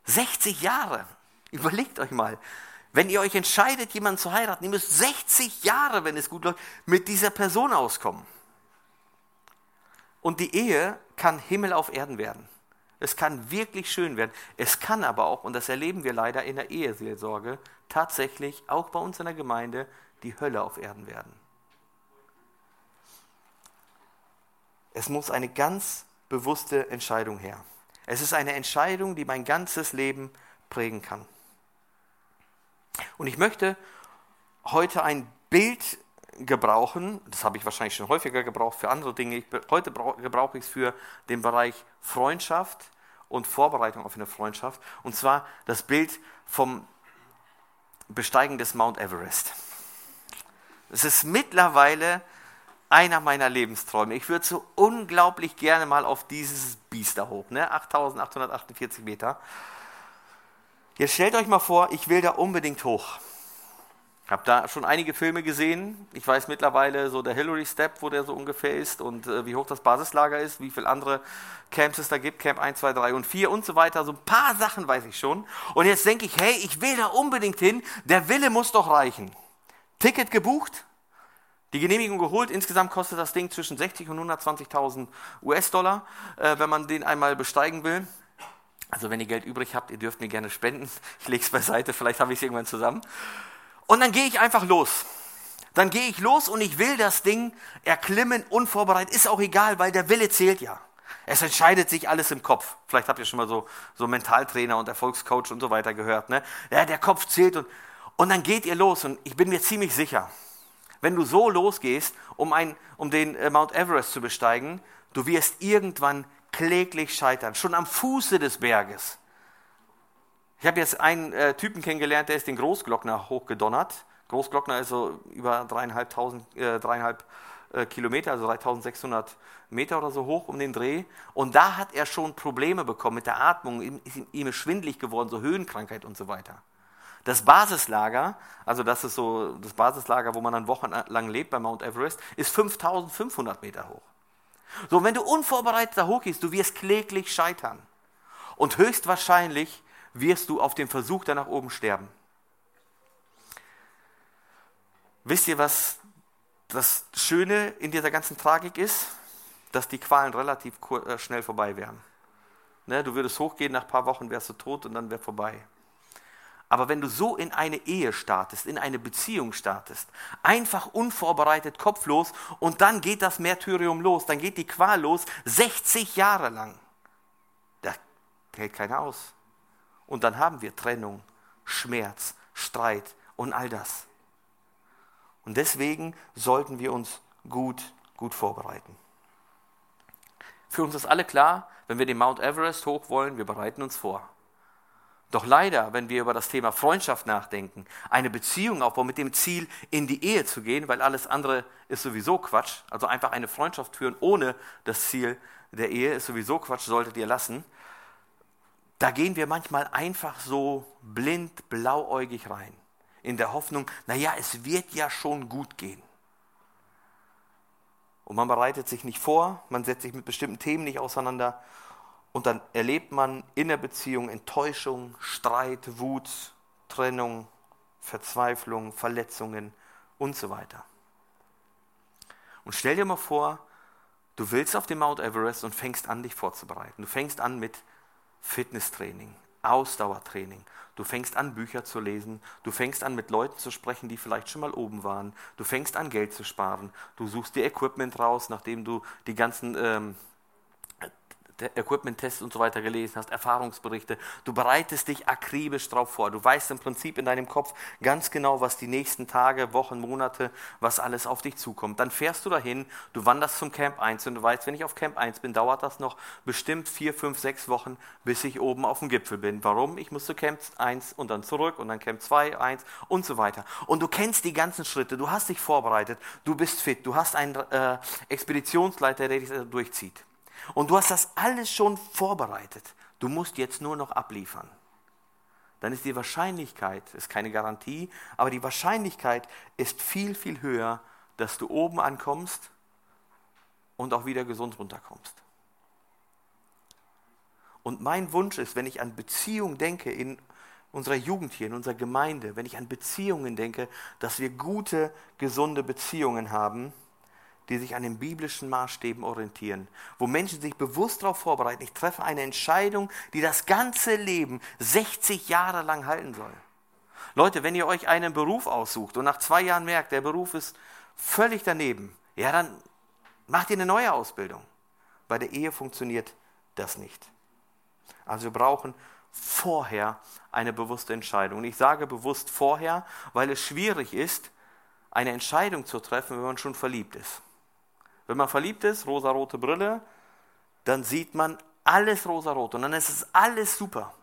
60 Jahre. Überlegt euch mal, wenn ihr euch entscheidet, jemanden zu heiraten, ihr müsst 60 Jahre, wenn es gut läuft, mit dieser Person auskommen. Und die Ehe kann Himmel auf Erden werden. Es kann wirklich schön werden. Es kann aber auch, und das erleben wir leider in der Eheseelsorge, tatsächlich auch bei uns in der Gemeinde die Hölle auf Erden werden. Es muss eine ganz bewusste Entscheidung her. Es ist eine Entscheidung, die mein ganzes Leben prägen kann. Und ich möchte heute ein Bild gebrauchen, das habe ich wahrscheinlich schon häufiger gebraucht für andere Dinge, ich, heute gebrauche ich es für den Bereich Freundschaft und Vorbereitung auf eine Freundschaft, und zwar das Bild vom Besteigen des Mount Everest. Es ist mittlerweile einer meiner Lebensträume. Ich würde so unglaublich gerne mal auf dieses Biest da hoch, ne? 8848 Meter. Jetzt stellt euch mal vor, ich will da unbedingt hoch. Ich habe da schon einige Filme gesehen. Ich weiß mittlerweile so der Hillary Step, wo der so ungefähr ist und äh, wie hoch das Basislager ist, wie viele andere Camps es da gibt, Camp 1, 2, 3 und 4 und so weiter. So ein paar Sachen weiß ich schon. Und jetzt denke ich, hey, ich will da unbedingt hin. Der Wille muss doch reichen. Ticket gebucht, die Genehmigung geholt. Insgesamt kostet das Ding zwischen 60 und 120.000 US-Dollar, äh, wenn man den einmal besteigen will. Also wenn ihr Geld übrig habt, ihr dürft mir gerne spenden. Ich lege es beiseite, vielleicht habe ich es irgendwann zusammen. Und dann gehe ich einfach los. Dann gehe ich los und ich will das Ding erklimmen, unvorbereitet. Ist auch egal, weil der Wille zählt ja. Es entscheidet sich alles im Kopf. Vielleicht habt ihr schon mal so, so Mentaltrainer und Erfolgscoach und so weiter gehört. Ne? Ja, der Kopf zählt und, und dann geht ihr los. Und ich bin mir ziemlich sicher, wenn du so losgehst, um, ein, um den äh, Mount Everest zu besteigen, du wirst irgendwann kläglich scheitern. Schon am Fuße des Berges. Ich habe jetzt einen äh, Typen kennengelernt, der ist den Großglockner hochgedonnert. Großglockner ist so über dreieinhalbtausend, äh, dreieinhalb äh, Kilometer, also 3600 Meter oder so hoch um den Dreh. Und da hat er schon Probleme bekommen mit der Atmung. Ihm, ihm ist schwindlig geworden, so Höhenkrankheit und so weiter. Das Basislager, also das ist so das Basislager, wo man dann wochenlang lebt bei Mount Everest, ist 5500 Meter hoch. So, wenn du unvorbereitet da hochgehst, du wirst kläglich scheitern. Und höchstwahrscheinlich wirst du auf dem Versuch da nach oben sterben. Wisst ihr, was das Schöne in dieser ganzen Tragik ist? Dass die Qualen relativ äh, schnell vorbei wären. Ne, du würdest hochgehen, nach ein paar Wochen wärst du tot und dann wäre vorbei. Aber wenn du so in eine Ehe startest, in eine Beziehung startest, einfach unvorbereitet, kopflos und dann geht das Märtyrium los, dann geht die Qual los, 60 Jahre lang. Da hält keiner aus. Und dann haben wir Trennung, Schmerz, Streit und all das. Und deswegen sollten wir uns gut, gut vorbereiten. Für uns ist alle klar, wenn wir den Mount Everest hoch wollen, wir bereiten uns vor. Doch leider, wenn wir über das Thema Freundschaft nachdenken, eine Beziehung aufbauen mit dem Ziel, in die Ehe zu gehen, weil alles andere ist sowieso Quatsch, also einfach eine Freundschaft führen ohne das Ziel der Ehe ist sowieso Quatsch, solltet ihr lassen. Da gehen wir manchmal einfach so blind, blauäugig rein, in der Hoffnung, naja, es wird ja schon gut gehen. Und man bereitet sich nicht vor, man setzt sich mit bestimmten Themen nicht auseinander und dann erlebt man in der Beziehung Enttäuschung, Streit, Wut, Trennung, Verzweiflung, Verletzungen und so weiter. Und stell dir mal vor, du willst auf den Mount Everest und fängst an, dich vorzubereiten. Du fängst an mit Fitnesstraining, Ausdauertraining. Du fängst an, Bücher zu lesen. Du fängst an, mit Leuten zu sprechen, die vielleicht schon mal oben waren. Du fängst an, Geld zu sparen. Du suchst dir Equipment raus, nachdem du die ganzen ähm, Equipment-Tests und so weiter gelesen hast, Erfahrungsberichte. Du bereitest dich akribisch darauf vor. Du weißt im Prinzip in deinem Kopf ganz genau, was die nächsten Tage, Wochen, Monate, was alles auf dich zukommt. Dann fährst du dahin, du wanderst zum Camp 1 und du weißt, wenn ich auf Camp 1 bin, dauert das noch bestimmt vier, fünf, sechs Wochen, bis ich oben auf dem Gipfel bin. Warum? Ich muss zu Camp 1 und dann zurück und dann Camp 2, 1 und so weiter. Und du kennst die ganzen Schritte, du hast dich vorbereitet, du bist fit, du hast einen äh, Expeditionsleiter, der dich durchzieht. Und du hast das alles schon vorbereitet. Du musst jetzt nur noch abliefern. Dann ist die Wahrscheinlichkeit, ist keine Garantie, aber die Wahrscheinlichkeit ist viel, viel höher, dass du oben ankommst und auch wieder gesund runterkommst. Und mein Wunsch ist, wenn ich an Beziehungen denke in unserer Jugend hier, in unserer Gemeinde, wenn ich an Beziehungen denke, dass wir gute, gesunde Beziehungen haben, die sich an den biblischen Maßstäben orientieren, wo Menschen sich bewusst darauf vorbereiten, ich treffe eine Entscheidung, die das ganze Leben 60 Jahre lang halten soll. Leute, wenn ihr euch einen Beruf aussucht und nach zwei Jahren merkt, der Beruf ist völlig daneben, ja, dann macht ihr eine neue Ausbildung. Bei der Ehe funktioniert das nicht. Also wir brauchen vorher eine bewusste Entscheidung. Und ich sage bewusst vorher, weil es schwierig ist, eine Entscheidung zu treffen, wenn man schon verliebt ist. Wenn man verliebt ist, rosarote Brille, dann sieht man alles rosarot und dann ist es alles super.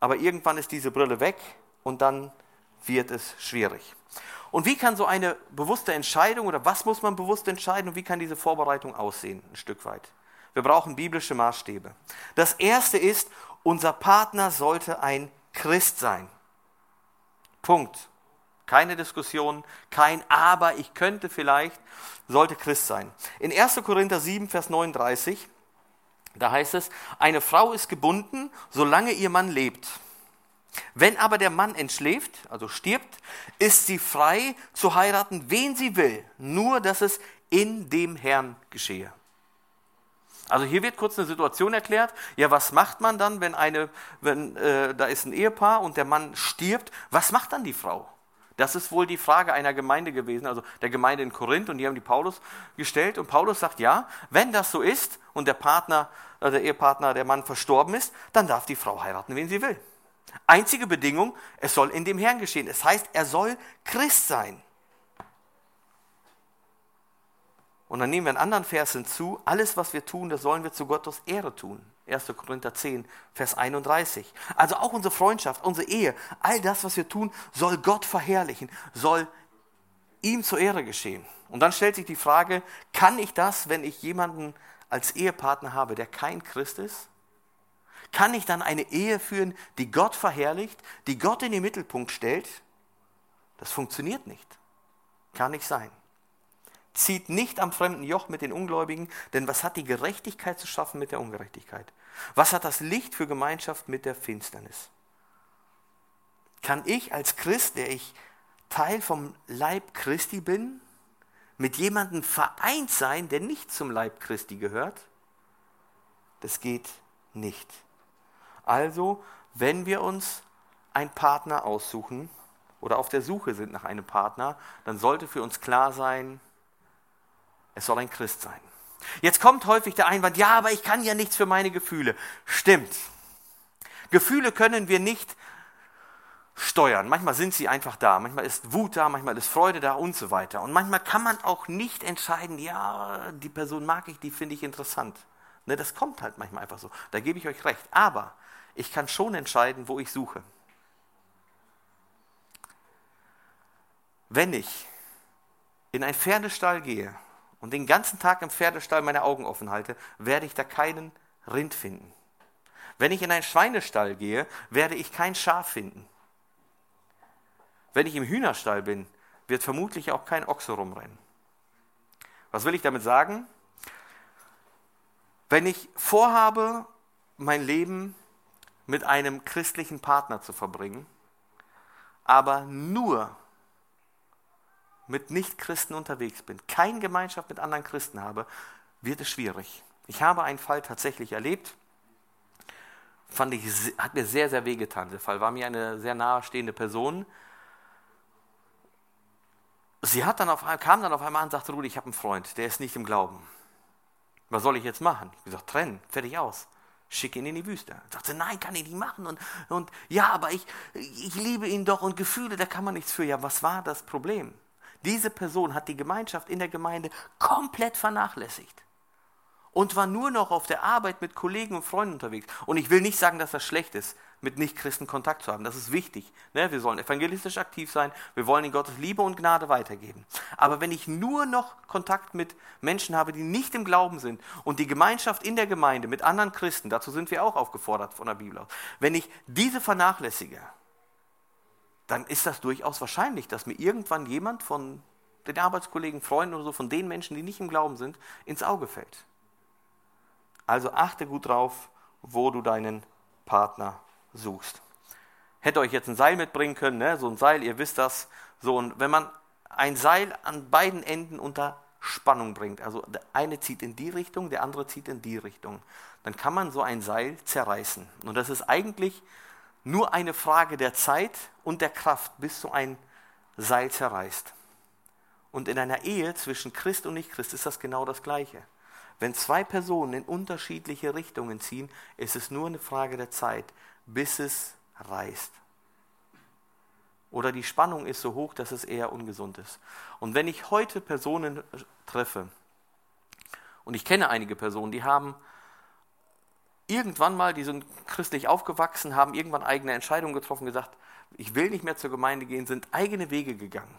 Aber irgendwann ist diese Brille weg und dann wird es schwierig. Und wie kann so eine bewusste Entscheidung oder was muss man bewusst entscheiden und wie kann diese Vorbereitung aussehen, ein Stück weit? Wir brauchen biblische Maßstäbe. Das erste ist, unser Partner sollte ein Christ sein. Punkt. Keine Diskussion, kein Aber, ich könnte vielleicht, sollte Christ sein. In 1. Korinther 7, Vers 39, da heißt es, eine Frau ist gebunden, solange ihr Mann lebt. Wenn aber der Mann entschläft, also stirbt, ist sie frei zu heiraten, wen sie will, nur dass es in dem Herrn geschehe. Also hier wird kurz eine Situation erklärt. Ja, was macht man dann, wenn eine, wenn äh, da ist ein Ehepaar und der Mann stirbt? Was macht dann die Frau? Das ist wohl die Frage einer Gemeinde gewesen, also der Gemeinde in Korinth, und die haben die Paulus gestellt. Und Paulus sagt, ja, wenn das so ist und der Partner, äh, der Ehepartner, der Mann verstorben ist, dann darf die Frau heiraten, wen sie will. Einzige Bedingung, es soll in dem Herrn geschehen. Es heißt, er soll Christ sein. Und dann nehmen wir einen anderen Vers hinzu, alles, was wir tun, das sollen wir zu Gottes Ehre tun. 1. Korinther 10, Vers 31. Also auch unsere Freundschaft, unsere Ehe, all das, was wir tun, soll Gott verherrlichen, soll ihm zur Ehre geschehen. Und dann stellt sich die Frage, kann ich das, wenn ich jemanden als Ehepartner habe, der kein Christ ist? Kann ich dann eine Ehe führen, die Gott verherrlicht, die Gott in den Mittelpunkt stellt? Das funktioniert nicht. Kann nicht sein. Zieht nicht am fremden Joch mit den Ungläubigen, denn was hat die Gerechtigkeit zu schaffen mit der Ungerechtigkeit? Was hat das Licht für Gemeinschaft mit der Finsternis? Kann ich als Christ, der ich Teil vom Leib Christi bin, mit jemandem vereint sein, der nicht zum Leib Christi gehört? Das geht nicht. Also, wenn wir uns einen Partner aussuchen oder auf der Suche sind nach einem Partner, dann sollte für uns klar sein, es soll ein Christ sein. Jetzt kommt häufig der Einwand, ja, aber ich kann ja nichts für meine Gefühle. Stimmt. Gefühle können wir nicht steuern. Manchmal sind sie einfach da, manchmal ist Wut da, manchmal ist Freude da und so weiter. Und manchmal kann man auch nicht entscheiden, ja, die Person mag ich, die finde ich interessant. Ne, das kommt halt manchmal einfach so. Da gebe ich euch recht. Aber ich kann schon entscheiden, wo ich suche. Wenn ich in einen Pferdestall gehe und den ganzen Tag im Pferdestall meine Augen offen halte, werde ich da keinen Rind finden. Wenn ich in einen Schweinestall gehe, werde ich kein Schaf finden. Wenn ich im Hühnerstall bin, wird vermutlich auch kein Ochse rumrennen. Was will ich damit sagen? Wenn ich vorhabe, mein Leben mit einem christlichen Partner zu verbringen, aber nur mit Nichtchristen unterwegs bin, keine Gemeinschaft mit anderen Christen habe, wird es schwierig. Ich habe einen Fall tatsächlich erlebt, fand ich, hat mir sehr, sehr wehgetan. Der Fall war mir eine sehr nahestehende Person. Sie hat dann auf, kam dann auf einmal an und sagte, Rudi, ich habe einen Freund, der ist nicht im Glauben. Was soll ich jetzt machen? Ich habe gesagt, trennen, fertig aus. Schick ihn in die Wüste. Sagte, nein, kann ich nicht machen. Und, und ja, aber ich, ich liebe ihn doch und Gefühle, da kann man nichts für. Ja, was war das Problem? Diese Person hat die Gemeinschaft in der Gemeinde komplett vernachlässigt und war nur noch auf der Arbeit mit Kollegen und Freunden unterwegs. Und ich will nicht sagen, dass das schlecht ist, mit Nichtchristen Kontakt zu haben. Das ist wichtig. Ne? Wir sollen evangelistisch aktiv sein. Wir wollen in Gottes Liebe und Gnade weitergeben. Aber wenn ich nur noch Kontakt mit Menschen habe, die nicht im Glauben sind und die Gemeinschaft in der Gemeinde mit anderen Christen, dazu sind wir auch aufgefordert von der Bibel aus, wenn ich diese vernachlässige, dann ist das durchaus wahrscheinlich, dass mir irgendwann jemand von den Arbeitskollegen, Freunden oder so, von den Menschen, die nicht im Glauben sind, ins Auge fällt. Also achte gut drauf, wo du deinen Partner suchst. Hätte euch jetzt ein Seil mitbringen können, ne? so ein Seil, ihr wisst das. So, und wenn man ein Seil an beiden Enden unter Spannung bringt, also der eine zieht in die Richtung, der andere zieht in die Richtung, dann kann man so ein Seil zerreißen. Und das ist eigentlich nur eine Frage der Zeit und der Kraft, bis so ein Seil zerreißt. Und in einer Ehe zwischen Christ und Nicht-Christ ist das genau das Gleiche. Wenn zwei Personen in unterschiedliche Richtungen ziehen, ist es nur eine Frage der Zeit, bis es reißt. Oder die Spannung ist so hoch, dass es eher ungesund ist. Und wenn ich heute Personen treffe, und ich kenne einige Personen, die haben irgendwann mal, die sind christlich aufgewachsen, haben irgendwann eigene Entscheidungen getroffen, gesagt, ich will nicht mehr zur Gemeinde gehen, sind eigene Wege gegangen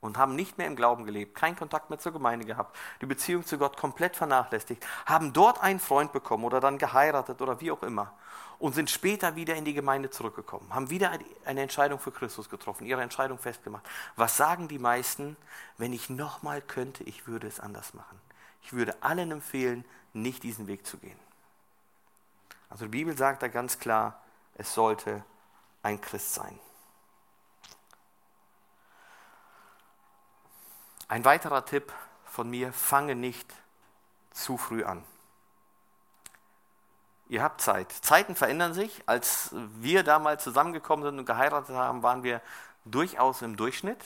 und haben nicht mehr im Glauben gelebt, keinen Kontakt mehr zur Gemeinde gehabt, die Beziehung zu Gott komplett vernachlässigt, haben dort einen Freund bekommen oder dann geheiratet oder wie auch immer und sind später wieder in die Gemeinde zurückgekommen, haben wieder eine Entscheidung für Christus getroffen, ihre Entscheidung festgemacht. Was sagen die meisten? Wenn ich nochmal könnte, ich würde es anders machen. Ich würde allen empfehlen, nicht diesen Weg zu gehen. Also die Bibel sagt da ganz klar, es sollte ein Christ sein. Ein weiterer Tipp von mir, fange nicht zu früh an. Ihr habt Zeit. Zeiten verändern sich. Als wir damals zusammengekommen sind und geheiratet haben, waren wir durchaus im Durchschnitt.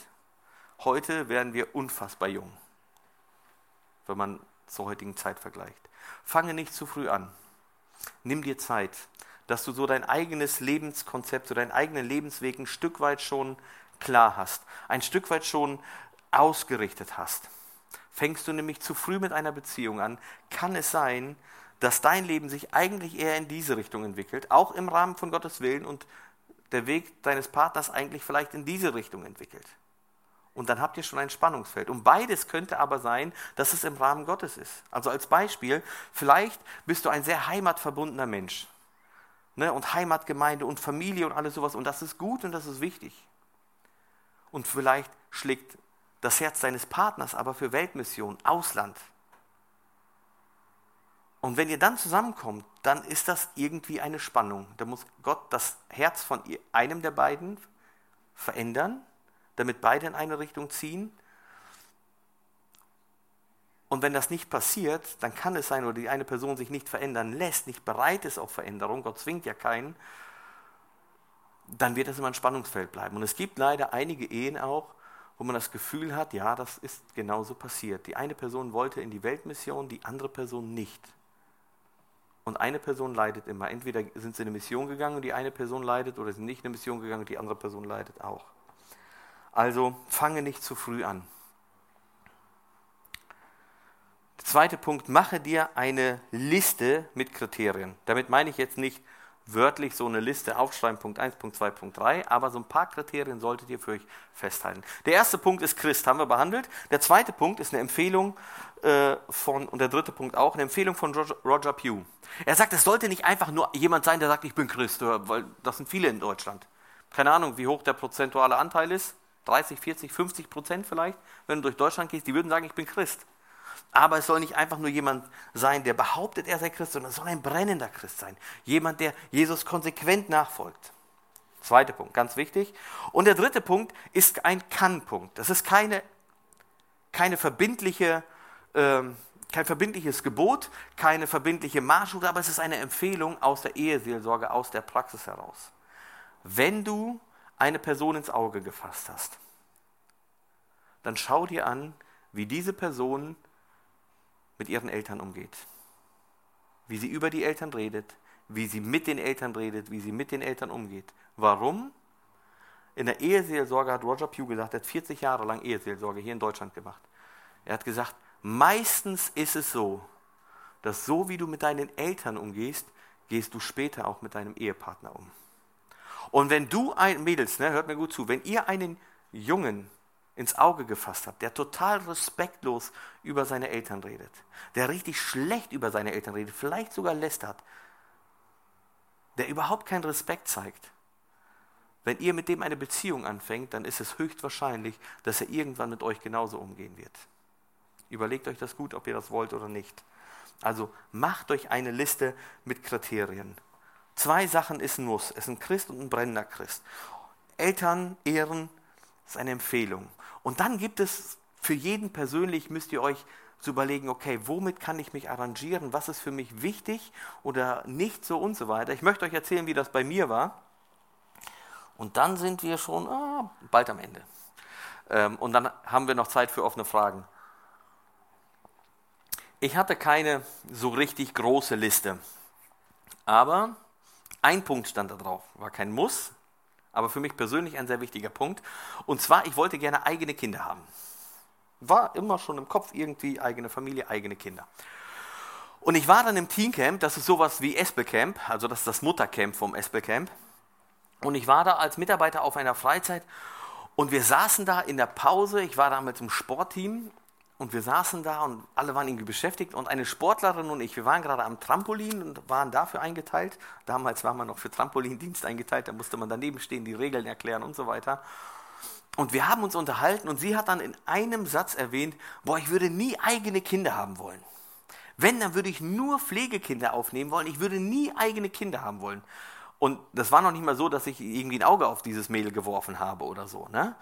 Heute werden wir unfassbar jung, wenn man zur heutigen Zeit vergleicht. Fange nicht zu früh an. Nimm dir Zeit, dass du so dein eigenes Lebenskonzept, so deinen eigenen Lebensweg ein Stück weit schon klar hast, ein Stück weit schon ausgerichtet hast. Fängst du nämlich zu früh mit einer Beziehung an, kann es sein, dass dein Leben sich eigentlich eher in diese Richtung entwickelt, auch im Rahmen von Gottes Willen und der Weg deines Partners eigentlich vielleicht in diese Richtung entwickelt. Und dann habt ihr schon ein Spannungsfeld. Und beides könnte aber sein, dass es im Rahmen Gottes ist. Also als Beispiel, vielleicht bist du ein sehr heimatverbundener Mensch. Ne? Und Heimatgemeinde und Familie und alles sowas. Und das ist gut und das ist wichtig. Und vielleicht schlägt das Herz deines Partners aber für Weltmission, Ausland. Und wenn ihr dann zusammenkommt, dann ist das irgendwie eine Spannung. Da muss Gott das Herz von einem der beiden verändern damit beide in eine Richtung ziehen. Und wenn das nicht passiert, dann kann es sein, oder die eine Person sich nicht verändern lässt, nicht bereit ist auf Veränderung, Gott zwingt ja keinen, dann wird das immer ein Spannungsfeld bleiben. Und es gibt leider einige Ehen auch, wo man das Gefühl hat, ja, das ist genauso passiert. Die eine Person wollte in die Weltmission, die andere Person nicht. Und eine Person leidet immer. Entweder sind sie in eine Mission gegangen und die eine Person leidet, oder sind nicht in eine Mission gegangen und die andere Person leidet auch. Also fange nicht zu früh an. Der zweite Punkt, mache dir eine Liste mit Kriterien. Damit meine ich jetzt nicht, wörtlich so eine Liste aufschreiben, Punkt 1, Punkt 2, Punkt 3, aber so ein paar Kriterien solltet ihr für euch festhalten. Der erste Punkt ist Christ, haben wir behandelt. Der zweite Punkt ist eine Empfehlung äh, von, und der dritte Punkt auch, eine Empfehlung von Roger, Roger Pugh. Er sagt, es sollte nicht einfach nur jemand sein, der sagt, ich bin Christ, weil das sind viele in Deutschland. Keine Ahnung, wie hoch der prozentuale Anteil ist, 30, 40, 50 Prozent vielleicht, wenn du durch Deutschland gehst, die würden sagen, ich bin Christ. Aber es soll nicht einfach nur jemand sein, der behauptet, er sei Christ, sondern es soll ein brennender Christ sein. Jemand, der Jesus konsequent nachfolgt. Zweiter Punkt, ganz wichtig. Und der dritte Punkt ist ein Kann-Punkt. Das ist keine, keine verbindliche, ähm, kein verbindliches Gebot, keine verbindliche Marschroute, aber es ist eine Empfehlung aus der Eheseelsorge, aus der Praxis heraus. Wenn du eine Person ins Auge gefasst hast, dann schau dir an, wie diese Person mit ihren Eltern umgeht. Wie sie über die Eltern redet, wie sie mit den Eltern redet, wie sie mit den Eltern umgeht. Warum? In der Eheseelsorge hat Roger Pugh gesagt, er hat 40 Jahre lang Eheseelsorge hier in Deutschland gemacht. Er hat gesagt, meistens ist es so, dass so wie du mit deinen Eltern umgehst, gehst du später auch mit deinem Ehepartner um. Und wenn du ein, Mädels, ne, hört mir gut zu, wenn ihr einen Jungen ins Auge gefasst habt, der total respektlos über seine Eltern redet, der richtig schlecht über seine Eltern redet, vielleicht sogar lästert, der überhaupt keinen Respekt zeigt, wenn ihr mit dem eine Beziehung anfängt, dann ist es höchstwahrscheinlich, dass er irgendwann mit euch genauso umgehen wird. Überlegt euch das gut, ob ihr das wollt oder nicht. Also macht euch eine Liste mit Kriterien. Zwei Sachen ist ein Muss. Es ist ein Christ und ein brennender Christ. Eltern ehren ist eine Empfehlung. Und dann gibt es für jeden persönlich, müsst ihr euch zu überlegen, okay, womit kann ich mich arrangieren, was ist für mich wichtig oder nicht so und so weiter. Ich möchte euch erzählen, wie das bei mir war. Und dann sind wir schon ah, bald am Ende. Ähm, und dann haben wir noch Zeit für offene Fragen. Ich hatte keine so richtig große Liste, aber ein Punkt stand da drauf, war kein Muss, aber für mich persönlich ein sehr wichtiger Punkt. Und zwar, ich wollte gerne eigene Kinder haben. War immer schon im Kopf irgendwie eigene Familie, eigene Kinder. Und ich war dann im Teencamp, das ist sowas wie Espelcamp, also das ist das Muttercamp vom Espelcamp. Und ich war da als Mitarbeiter auf einer Freizeit und wir saßen da in der Pause, ich war da mit dem Sportteam und wir saßen da und alle waren irgendwie beschäftigt und eine Sportlerin und ich, wir waren gerade am Trampolin und waren dafür eingeteilt. Damals war man noch für Trampolindienst eingeteilt, da musste man daneben stehen, die Regeln erklären und so weiter. Und wir haben uns unterhalten und sie hat dann in einem Satz erwähnt, boah, ich würde nie eigene Kinder haben wollen. Wenn, dann würde ich nur Pflegekinder aufnehmen wollen, ich würde nie eigene Kinder haben wollen. Und das war noch nicht mal so, dass ich irgendwie ein Auge auf dieses Mädel geworfen habe oder so. Ne?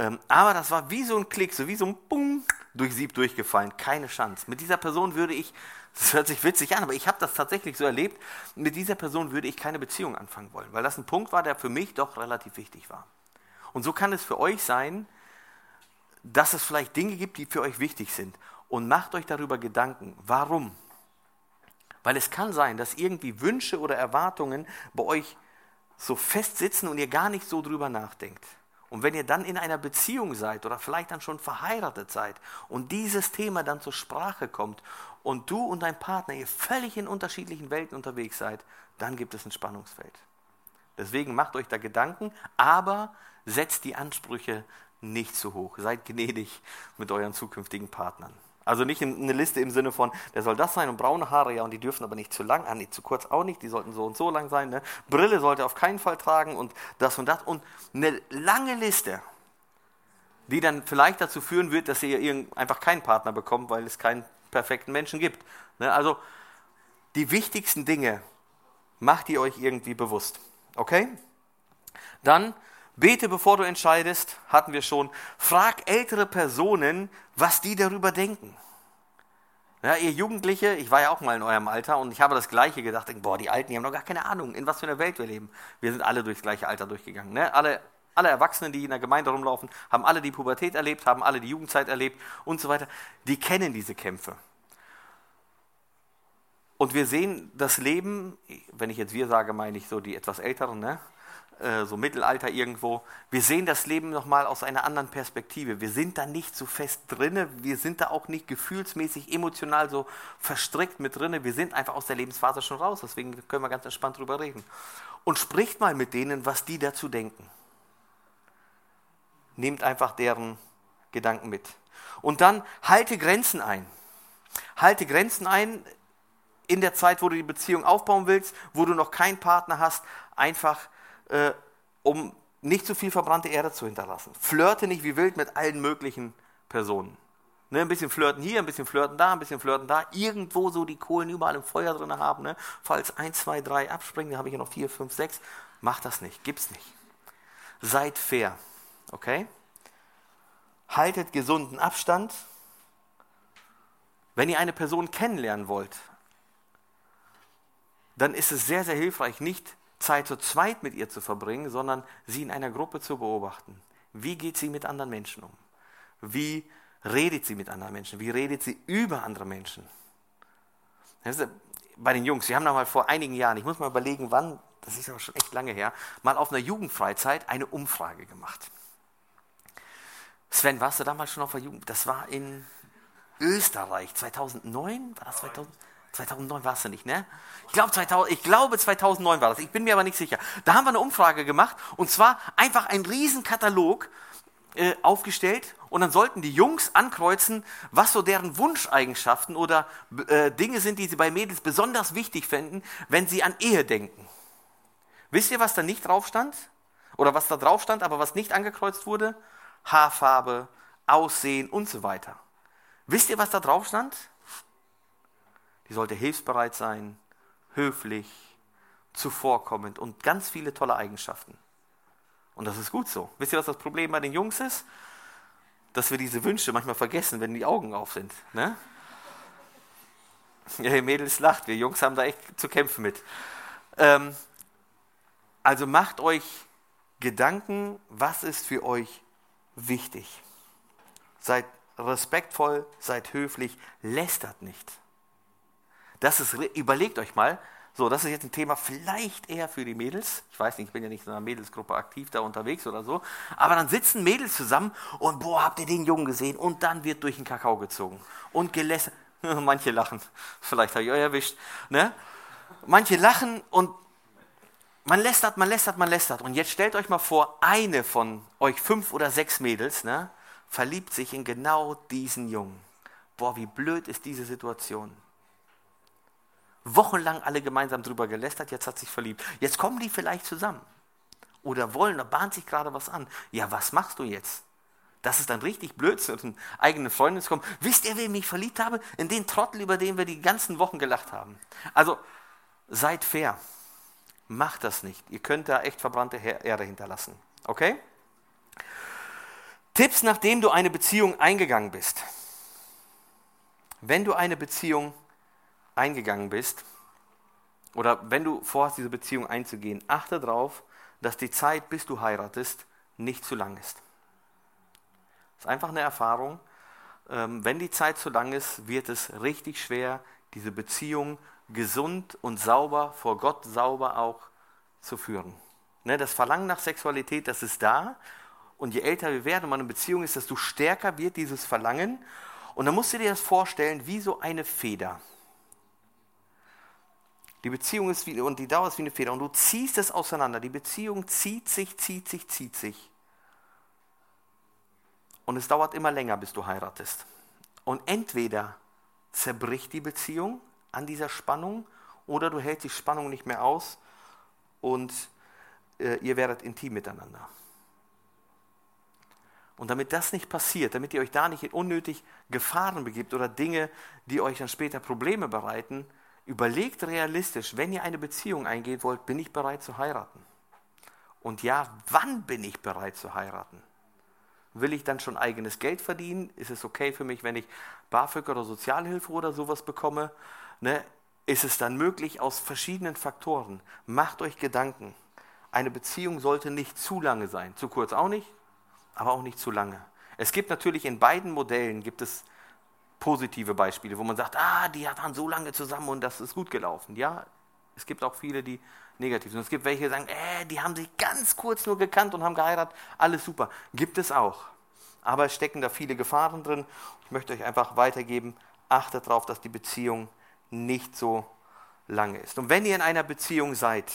Ähm, aber das war wie so ein Klick, so wie so ein Bung durch Sieb durchgefallen. Keine Chance. Mit dieser Person würde ich, das hört sich witzig an, aber ich habe das tatsächlich so erlebt, mit dieser Person würde ich keine Beziehung anfangen wollen, weil das ein Punkt war, der für mich doch relativ wichtig war. Und so kann es für euch sein, dass es vielleicht Dinge gibt, die für euch wichtig sind. Und macht euch darüber Gedanken. Warum? Weil es kann sein, dass irgendwie Wünsche oder Erwartungen bei euch so fest sitzen und ihr gar nicht so drüber nachdenkt. Und wenn ihr dann in einer Beziehung seid oder vielleicht dann schon verheiratet seid und dieses Thema dann zur Sprache kommt und du und dein Partner ihr völlig in unterschiedlichen Welten unterwegs seid, dann gibt es ein Spannungsfeld. Deswegen macht euch da Gedanken, aber setzt die Ansprüche nicht zu hoch. Seid gnädig mit euren zukünftigen Partnern. Also nicht eine Liste im Sinne von, der soll das sein und braune Haare, ja, und die dürfen aber nicht zu lang, ah, nicht zu kurz auch nicht, die sollten so und so lang sein. Ne? Brille sollte auf keinen Fall tragen und das und das. Und eine lange Liste, die dann vielleicht dazu führen wird, dass ihr einfach keinen Partner bekommt, weil es keinen perfekten Menschen gibt. Ne? Also die wichtigsten Dinge macht ihr euch irgendwie bewusst. Okay? Dann Bete, bevor du entscheidest, hatten wir schon. Frag ältere Personen, was die darüber denken. Ja, ihr Jugendliche, ich war ja auch mal in eurem Alter und ich habe das Gleiche gedacht. Boah, die Alten, die haben noch gar keine Ahnung, in was für einer Welt wir leben. Wir sind alle durchs gleiche Alter durchgegangen. Ne? Alle, alle Erwachsenen, die in der Gemeinde rumlaufen, haben alle die Pubertät erlebt, haben alle die Jugendzeit erlebt und so weiter. Die kennen diese Kämpfe. Und wir sehen das Leben, wenn ich jetzt wir sage, meine ich so die etwas Älteren, ne? Äh, so Mittelalter irgendwo. Wir sehen das Leben nochmal aus einer anderen Perspektive. Wir sind da nicht so fest drinne, wir sind da auch nicht gefühlsmäßig, emotional so verstrickt mit drinne. Wir sind einfach aus der Lebensphase schon raus, deswegen können wir ganz entspannt drüber reden. Und spricht mal mit denen, was die dazu denken. Nehmt einfach deren Gedanken mit. Und dann halte Grenzen ein. Halte Grenzen ein in der Zeit, wo du die Beziehung aufbauen willst, wo du noch keinen Partner hast, einfach äh, um nicht zu viel verbrannte Erde zu hinterlassen. Flirte nicht wie wild mit allen möglichen Personen. Ne, ein bisschen flirten hier, ein bisschen flirten da, ein bisschen flirten da. Irgendwo so die Kohlen überall im Feuer drin haben. Ne? Falls 1, 2, 3 abspringen, dann habe ich ja noch 4, 5, 6. Macht das nicht, gibt's nicht. Seid fair, okay? Haltet gesunden Abstand. Wenn ihr eine Person kennenlernen wollt, dann ist es sehr, sehr hilfreich, nicht Zeit zu zweit mit ihr zu verbringen, sondern sie in einer Gruppe zu beobachten. Wie geht sie mit anderen Menschen um? Wie redet sie mit anderen Menschen? Wie redet sie über andere Menschen? Bei den Jungs, wir haben da mal vor einigen Jahren, ich muss mal überlegen, wann, das ist aber schon echt lange her, mal auf einer Jugendfreizeit eine Umfrage gemacht. Sven, warst du damals schon auf der Jugend? Das war in Österreich, 2009? War das 2000? 2009 war es ja nicht, ne? Ich, glaub, 2000, ich glaube 2009 war das, ich bin mir aber nicht sicher. Da haben wir eine Umfrage gemacht und zwar einfach einen riesen Katalog äh, aufgestellt und dann sollten die Jungs ankreuzen, was so deren Wunscheigenschaften oder äh, Dinge sind, die sie bei Mädels besonders wichtig fänden, wenn sie an Ehe denken. Wisst ihr, was da nicht drauf stand? Oder was da drauf stand, aber was nicht angekreuzt wurde? Haarfarbe, Aussehen und so weiter. Wisst ihr, was da drauf stand? Die sollte hilfsbereit sein, höflich, zuvorkommend und ganz viele tolle Eigenschaften. Und das ist gut so. Wisst ihr, was das Problem bei den Jungs ist? Dass wir diese Wünsche manchmal vergessen, wenn die Augen auf sind. Ne? Ja, ihr Mädels lacht, wir Jungs haben da echt zu kämpfen mit. Ähm, also macht euch Gedanken, was ist für euch wichtig. Seid respektvoll, seid höflich, lästert nicht. Das ist, überlegt euch mal, so, das ist jetzt ein Thema vielleicht eher für die Mädels. Ich weiß nicht, ich bin ja nicht in einer Mädelsgruppe aktiv da unterwegs oder so. Aber dann sitzen Mädels zusammen und boah, habt ihr den Jungen gesehen? Und dann wird durch den Kakao gezogen und gelästert. Manche lachen, vielleicht habe ich euch erwischt. Ne? Manche lachen und man lästert, man lästert, man lästert. Und jetzt stellt euch mal vor, eine von euch fünf oder sechs Mädels ne, verliebt sich in genau diesen Jungen. Boah, wie blöd ist diese Situation wochenlang alle gemeinsam drüber gelästert, jetzt hat sich verliebt. Jetzt kommen die vielleicht zusammen. Oder wollen, da bahnt sich gerade was an. Ja, was machst du jetzt? Das ist dann richtig blöd, zu einem eigenen Freundin zu kommen. Wisst ihr, wen ich verliebt habe? In den Trottel, über den wir die ganzen Wochen gelacht haben. Also, seid fair. Macht das nicht. Ihr könnt da echt verbrannte Erde hinterlassen. Okay? Tipps, nachdem du eine Beziehung eingegangen bist. Wenn du eine Beziehung eingegangen bist oder wenn du vorhast, diese Beziehung einzugehen, achte darauf, dass die Zeit, bis du heiratest, nicht zu lang ist. Das ist einfach eine Erfahrung. Ähm, wenn die Zeit zu lang ist, wird es richtig schwer, diese Beziehung gesund und sauber, vor Gott sauber auch zu führen. Ne, das Verlangen nach Sexualität, das ist da. Und je älter wir werden, man in Beziehung ist, desto stärker wird dieses Verlangen. Und dann musst du dir das vorstellen, wie so eine Feder. Die Beziehung ist wie, und die Dauer ist wie eine Feder und du ziehst es auseinander. Die Beziehung zieht sich, zieht sich, zieht sich. Und es dauert immer länger, bis du heiratest. Und entweder zerbricht die Beziehung an dieser Spannung oder du hältst die Spannung nicht mehr aus und äh, ihr werdet intim miteinander. Und damit das nicht passiert, damit ihr euch da nicht in unnötig Gefahren begibt oder Dinge, die euch dann später Probleme bereiten, Überlegt realistisch, wenn ihr eine Beziehung eingehen wollt, bin ich bereit zu heiraten? Und ja, wann bin ich bereit zu heiraten? Will ich dann schon eigenes Geld verdienen? Ist es okay für mich, wenn ich BAföG oder Sozialhilfe oder sowas bekomme? Ne? Ist es dann möglich aus verschiedenen Faktoren? Macht euch Gedanken. Eine Beziehung sollte nicht zu lange sein. Zu kurz auch nicht, aber auch nicht zu lange. Es gibt natürlich in beiden Modellen gibt es positive Beispiele, wo man sagt, ah, die waren so lange zusammen und das ist gut gelaufen. Ja, es gibt auch viele, die negativ. Und es gibt welche, die sagen, äh, die haben sich ganz kurz nur gekannt und haben geheiratet, alles super. Gibt es auch. Aber es stecken da viele Gefahren drin. Ich möchte euch einfach weitergeben, achtet darauf, dass die Beziehung nicht so lange ist. Und wenn ihr in einer Beziehung seid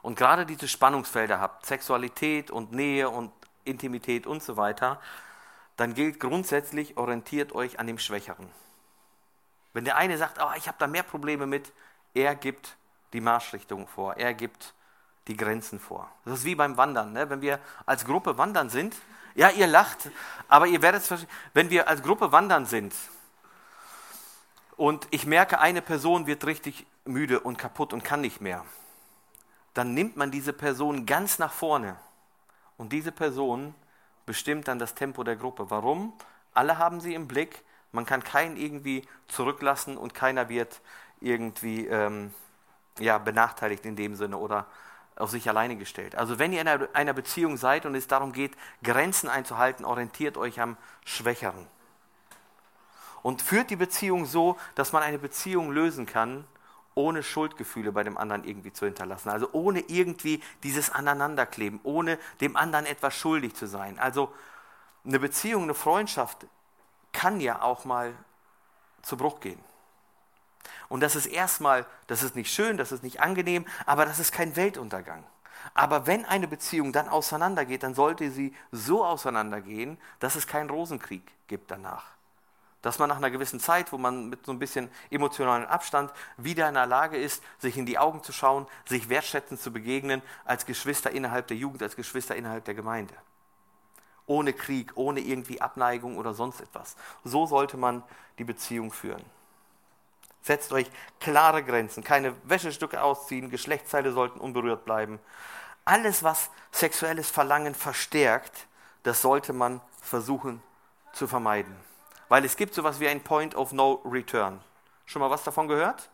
und gerade diese Spannungsfelder habt, Sexualität und Nähe und Intimität und so weiter, dann gilt grundsätzlich, orientiert euch an dem Schwächeren. Wenn der eine sagt, oh, ich habe da mehr Probleme mit, er gibt die Marschrichtung vor, er gibt die Grenzen vor. Das ist wie beim Wandern. Ne? Wenn wir als Gruppe wandern sind, ja, ihr lacht, aber ihr werdet es verstehen, wenn wir als Gruppe wandern sind und ich merke, eine Person wird richtig müde und kaputt und kann nicht mehr, dann nimmt man diese Person ganz nach vorne und diese Person bestimmt dann das Tempo der Gruppe. Warum? Alle haben sie im Blick, man kann keinen irgendwie zurücklassen und keiner wird irgendwie ähm, ja, benachteiligt in dem Sinne oder auf sich alleine gestellt. Also wenn ihr in einer, einer Beziehung seid und es darum geht, Grenzen einzuhalten, orientiert euch am Schwächeren. Und führt die Beziehung so, dass man eine Beziehung lösen kann, ohne Schuldgefühle bei dem anderen irgendwie zu hinterlassen. Also ohne irgendwie dieses Aneinanderkleben, ohne dem anderen etwas schuldig zu sein. Also eine Beziehung, eine Freundschaft kann ja auch mal zu Bruch gehen. Und das ist erstmal, das ist nicht schön, das ist nicht angenehm, aber das ist kein Weltuntergang. Aber wenn eine Beziehung dann auseinandergeht, dann sollte sie so auseinandergehen, dass es keinen Rosenkrieg gibt danach. Dass man nach einer gewissen Zeit, wo man mit so ein bisschen emotionalen Abstand wieder in der Lage ist, sich in die Augen zu schauen, sich wertschätzend zu begegnen, als Geschwister innerhalb der Jugend, als Geschwister innerhalb der Gemeinde. Ohne Krieg, ohne irgendwie Abneigung oder sonst etwas. So sollte man die Beziehung führen. Setzt euch klare Grenzen, keine Wäschestücke ausziehen, Geschlechtsteile sollten unberührt bleiben. Alles, was sexuelles Verlangen verstärkt, das sollte man versuchen zu vermeiden. Weil es gibt sowas wie ein Point of No Return. Schon mal was davon gehört?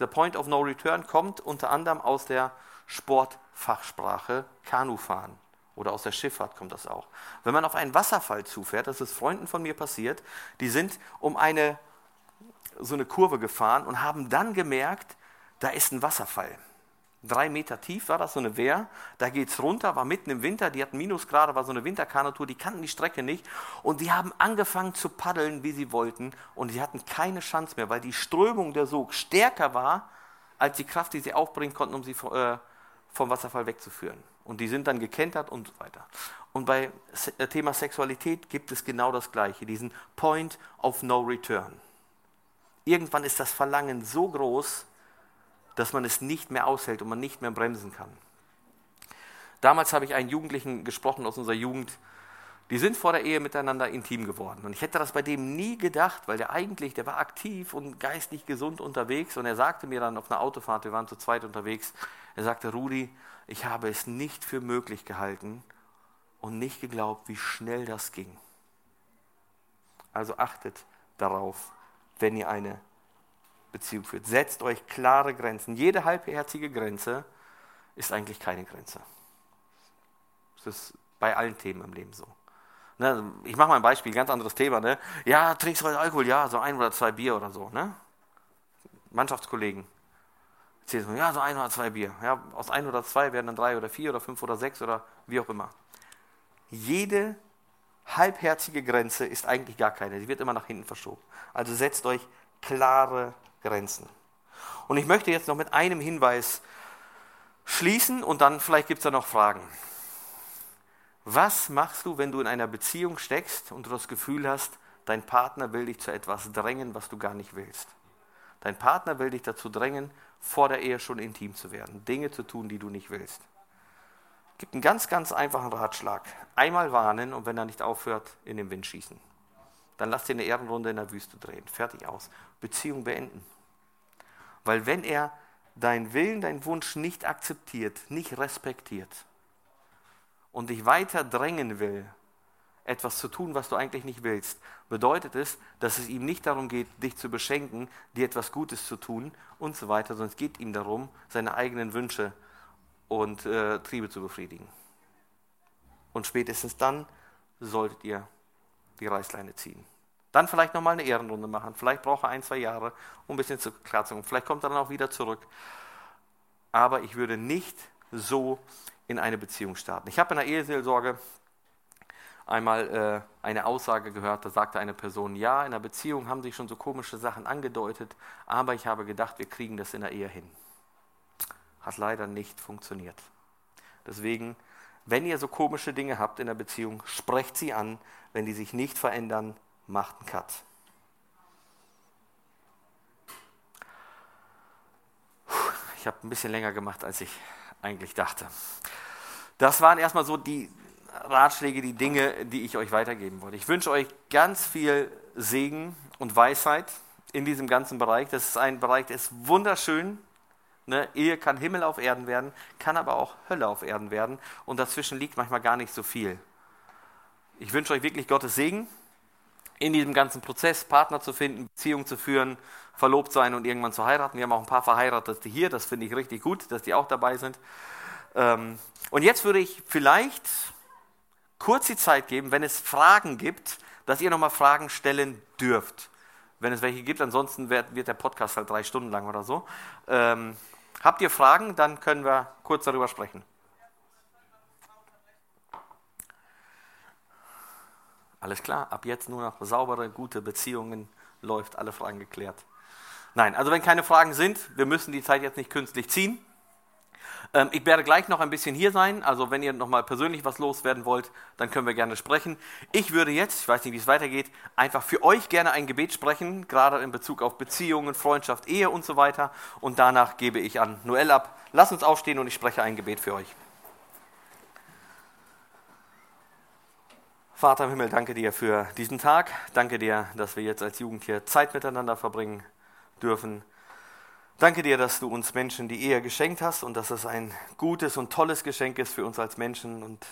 Der Point of No Return kommt unter anderem aus der Sportfachsprache Kanufahren oder aus der Schifffahrt kommt das auch. Wenn man auf einen Wasserfall zufährt, das ist Freunden von mir passiert, die sind um eine so eine Kurve gefahren und haben dann gemerkt, da ist ein Wasserfall. Drei Meter tief war das, so eine Wehr. Da geht es runter, war mitten im Winter, die hatten Minusgrade, war so eine Winterkanotour, die kannten die Strecke nicht. Und die haben angefangen zu paddeln, wie sie wollten. Und sie hatten keine Chance mehr, weil die Strömung der Sog stärker war, als die Kraft, die sie aufbringen konnten, um sie äh, vom Wasserfall wegzuführen. Und die sind dann gekentert und so weiter. Und bei äh, Thema Sexualität gibt es genau das Gleiche, diesen Point of No Return. Irgendwann ist das Verlangen so groß, dass man es nicht mehr aushält und man nicht mehr bremsen kann. Damals habe ich einen Jugendlichen gesprochen aus unserer Jugend, die sind vor der Ehe miteinander intim geworden. Und ich hätte das bei dem nie gedacht, weil der eigentlich, der war aktiv und geistig gesund unterwegs. Und er sagte mir dann auf einer Autofahrt, wir waren zu zweit unterwegs, er sagte, Rudi, ich habe es nicht für möglich gehalten und nicht geglaubt, wie schnell das ging. Also achtet darauf, wenn ihr eine Beziehung führt. Setzt euch klare Grenzen. Jede halbherzige Grenze ist eigentlich keine Grenze. Das ist bei allen Themen im Leben so. Ne, ich mache mal ein Beispiel, ganz anderes Thema. Ne? Ja, trinkst du heute Alkohol? Ja, so ein oder zwei Bier oder so. Ne? Mannschaftskollegen. Ja, so ein oder zwei Bier. Ja, aus ein oder zwei werden dann drei oder vier oder fünf oder sechs oder wie auch immer. Jede halbherzige Grenze ist eigentlich gar keine. Sie wird immer nach hinten verschoben. Also setzt euch klare Grenzen. Und ich möchte jetzt noch mit einem Hinweis schließen und dann vielleicht gibt es da noch Fragen. Was machst du, wenn du in einer Beziehung steckst und du das Gefühl hast, dein Partner will dich zu etwas drängen, was du gar nicht willst? Dein Partner will dich dazu drängen, vor der Ehe schon intim zu werden, Dinge zu tun, die du nicht willst gibt einen ganz, ganz einfachen Ratschlag. Einmal warnen und wenn er nicht aufhört, in den Wind schießen. Dann lass dir eine Ehrenrunde in der Wüste drehen. Fertig aus. Beziehung beenden. Weil wenn er deinen Willen, deinen Wunsch nicht akzeptiert, nicht respektiert und dich weiter drängen will, etwas zu tun, was du eigentlich nicht willst, bedeutet es, dass es ihm nicht darum geht, dich zu beschenken, dir etwas Gutes zu tun und so weiter, sondern es geht ihm darum, seine eigenen Wünsche und äh, Triebe zu befriedigen. Und spätestens dann solltet ihr die Reißleine ziehen. Dann vielleicht nochmal eine Ehrenrunde machen. Vielleicht braucht er ein, zwei Jahre, um ein bisschen zu klarzukommen. Vielleicht kommt er dann auch wieder zurück. aber ich würde nicht so in eine Beziehung starten. Ich habe in der Eheseelsorge einmal äh, eine Aussage gehört, da sagte eine Person, ja, in der Beziehung haben sich schon so komische Sachen angedeutet, aber ich habe gedacht, wir kriegen das in der Ehe hin. Hat leider nicht funktioniert. Deswegen, wenn ihr so komische Dinge habt in der Beziehung, sprecht sie an. Wenn die sich nicht verändern, macht einen Cut. Ich habe ein bisschen länger gemacht, als ich eigentlich dachte. Das waren erstmal so die Ratschläge, die Dinge, die ich euch weitergeben wollte. Ich wünsche euch ganz viel Segen und Weisheit in diesem ganzen Bereich. Das ist ein Bereich, der ist wunderschön. Ne? Ehe kann Himmel auf Erden werden, kann aber auch Hölle auf Erden werden. Und dazwischen liegt manchmal gar nicht so viel. Ich wünsche euch wirklich Gottes Segen in diesem ganzen Prozess, Partner zu finden, Beziehung zu führen, verlobt sein und irgendwann zu heiraten. Wir haben auch ein paar Verheiratete hier, das finde ich richtig gut, dass die auch dabei sind. Ähm, und jetzt würde ich vielleicht kurz die Zeit geben, wenn es Fragen gibt, dass ihr nochmal Fragen stellen dürft. Wenn es welche gibt, ansonsten wird, wird der Podcast halt drei Stunden lang oder so. Ähm, habt ihr Fragen, dann können wir kurz darüber sprechen. Alles klar, ab jetzt nur noch saubere, gute Beziehungen, läuft alle Fragen geklärt. Nein, also wenn keine Fragen sind, wir müssen die Zeit jetzt nicht künstlich ziehen. Ähm, ich werde gleich noch ein bisschen hier sein, also wenn ihr nochmal persönlich was loswerden wollt, dann können wir gerne sprechen. Ich würde jetzt, ich weiß nicht, wie es weitergeht, einfach für euch gerne ein Gebet sprechen, gerade in Bezug auf Beziehungen, Freundschaft, Ehe und so weiter. Und danach gebe ich an Noel ab. Lass uns aufstehen und ich spreche ein Gebet für euch. Vater im Himmel, danke dir für diesen Tag. Danke dir, dass wir jetzt als Jugend hier Zeit miteinander verbringen dürfen. Danke dir, dass du uns Menschen die Ehe geschenkt hast und dass es ein gutes und tolles Geschenk ist für uns als Menschen. Und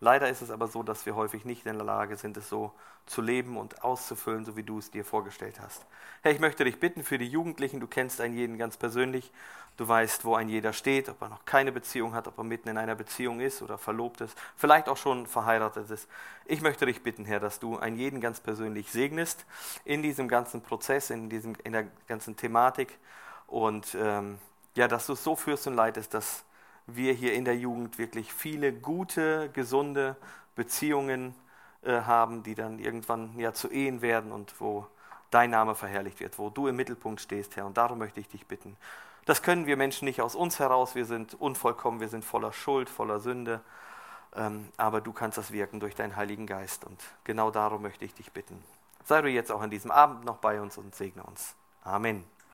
leider ist es aber so, dass wir häufig nicht in der Lage sind, es so zu leben und auszufüllen, so wie du es dir vorgestellt hast. Herr, ich möchte dich bitten für die Jugendlichen, du kennst einen jeden ganz persönlich, du weißt, wo ein jeder steht, ob er noch keine Beziehung hat, ob er mitten in einer Beziehung ist oder verlobt ist, vielleicht auch schon verheiratet ist. Ich möchte dich bitten, Herr, dass du einen jeden ganz persönlich segnest in diesem ganzen Prozess, in, diesem, in der ganzen Thematik und ähm, ja, dass du es so führst und leitest, dass wir hier in der Jugend wirklich viele gute, gesunde Beziehungen äh, haben, die dann irgendwann ja zu Ehen werden und wo dein Name verherrlicht wird, wo du im Mittelpunkt stehst, Herr. Und darum möchte ich dich bitten. Das können wir Menschen nicht aus uns heraus. Wir sind unvollkommen, wir sind voller Schuld, voller Sünde. Ähm, aber du kannst das wirken durch deinen Heiligen Geist. Und genau darum möchte ich dich bitten. Sei du jetzt auch an diesem Abend noch bei uns und segne uns. Amen.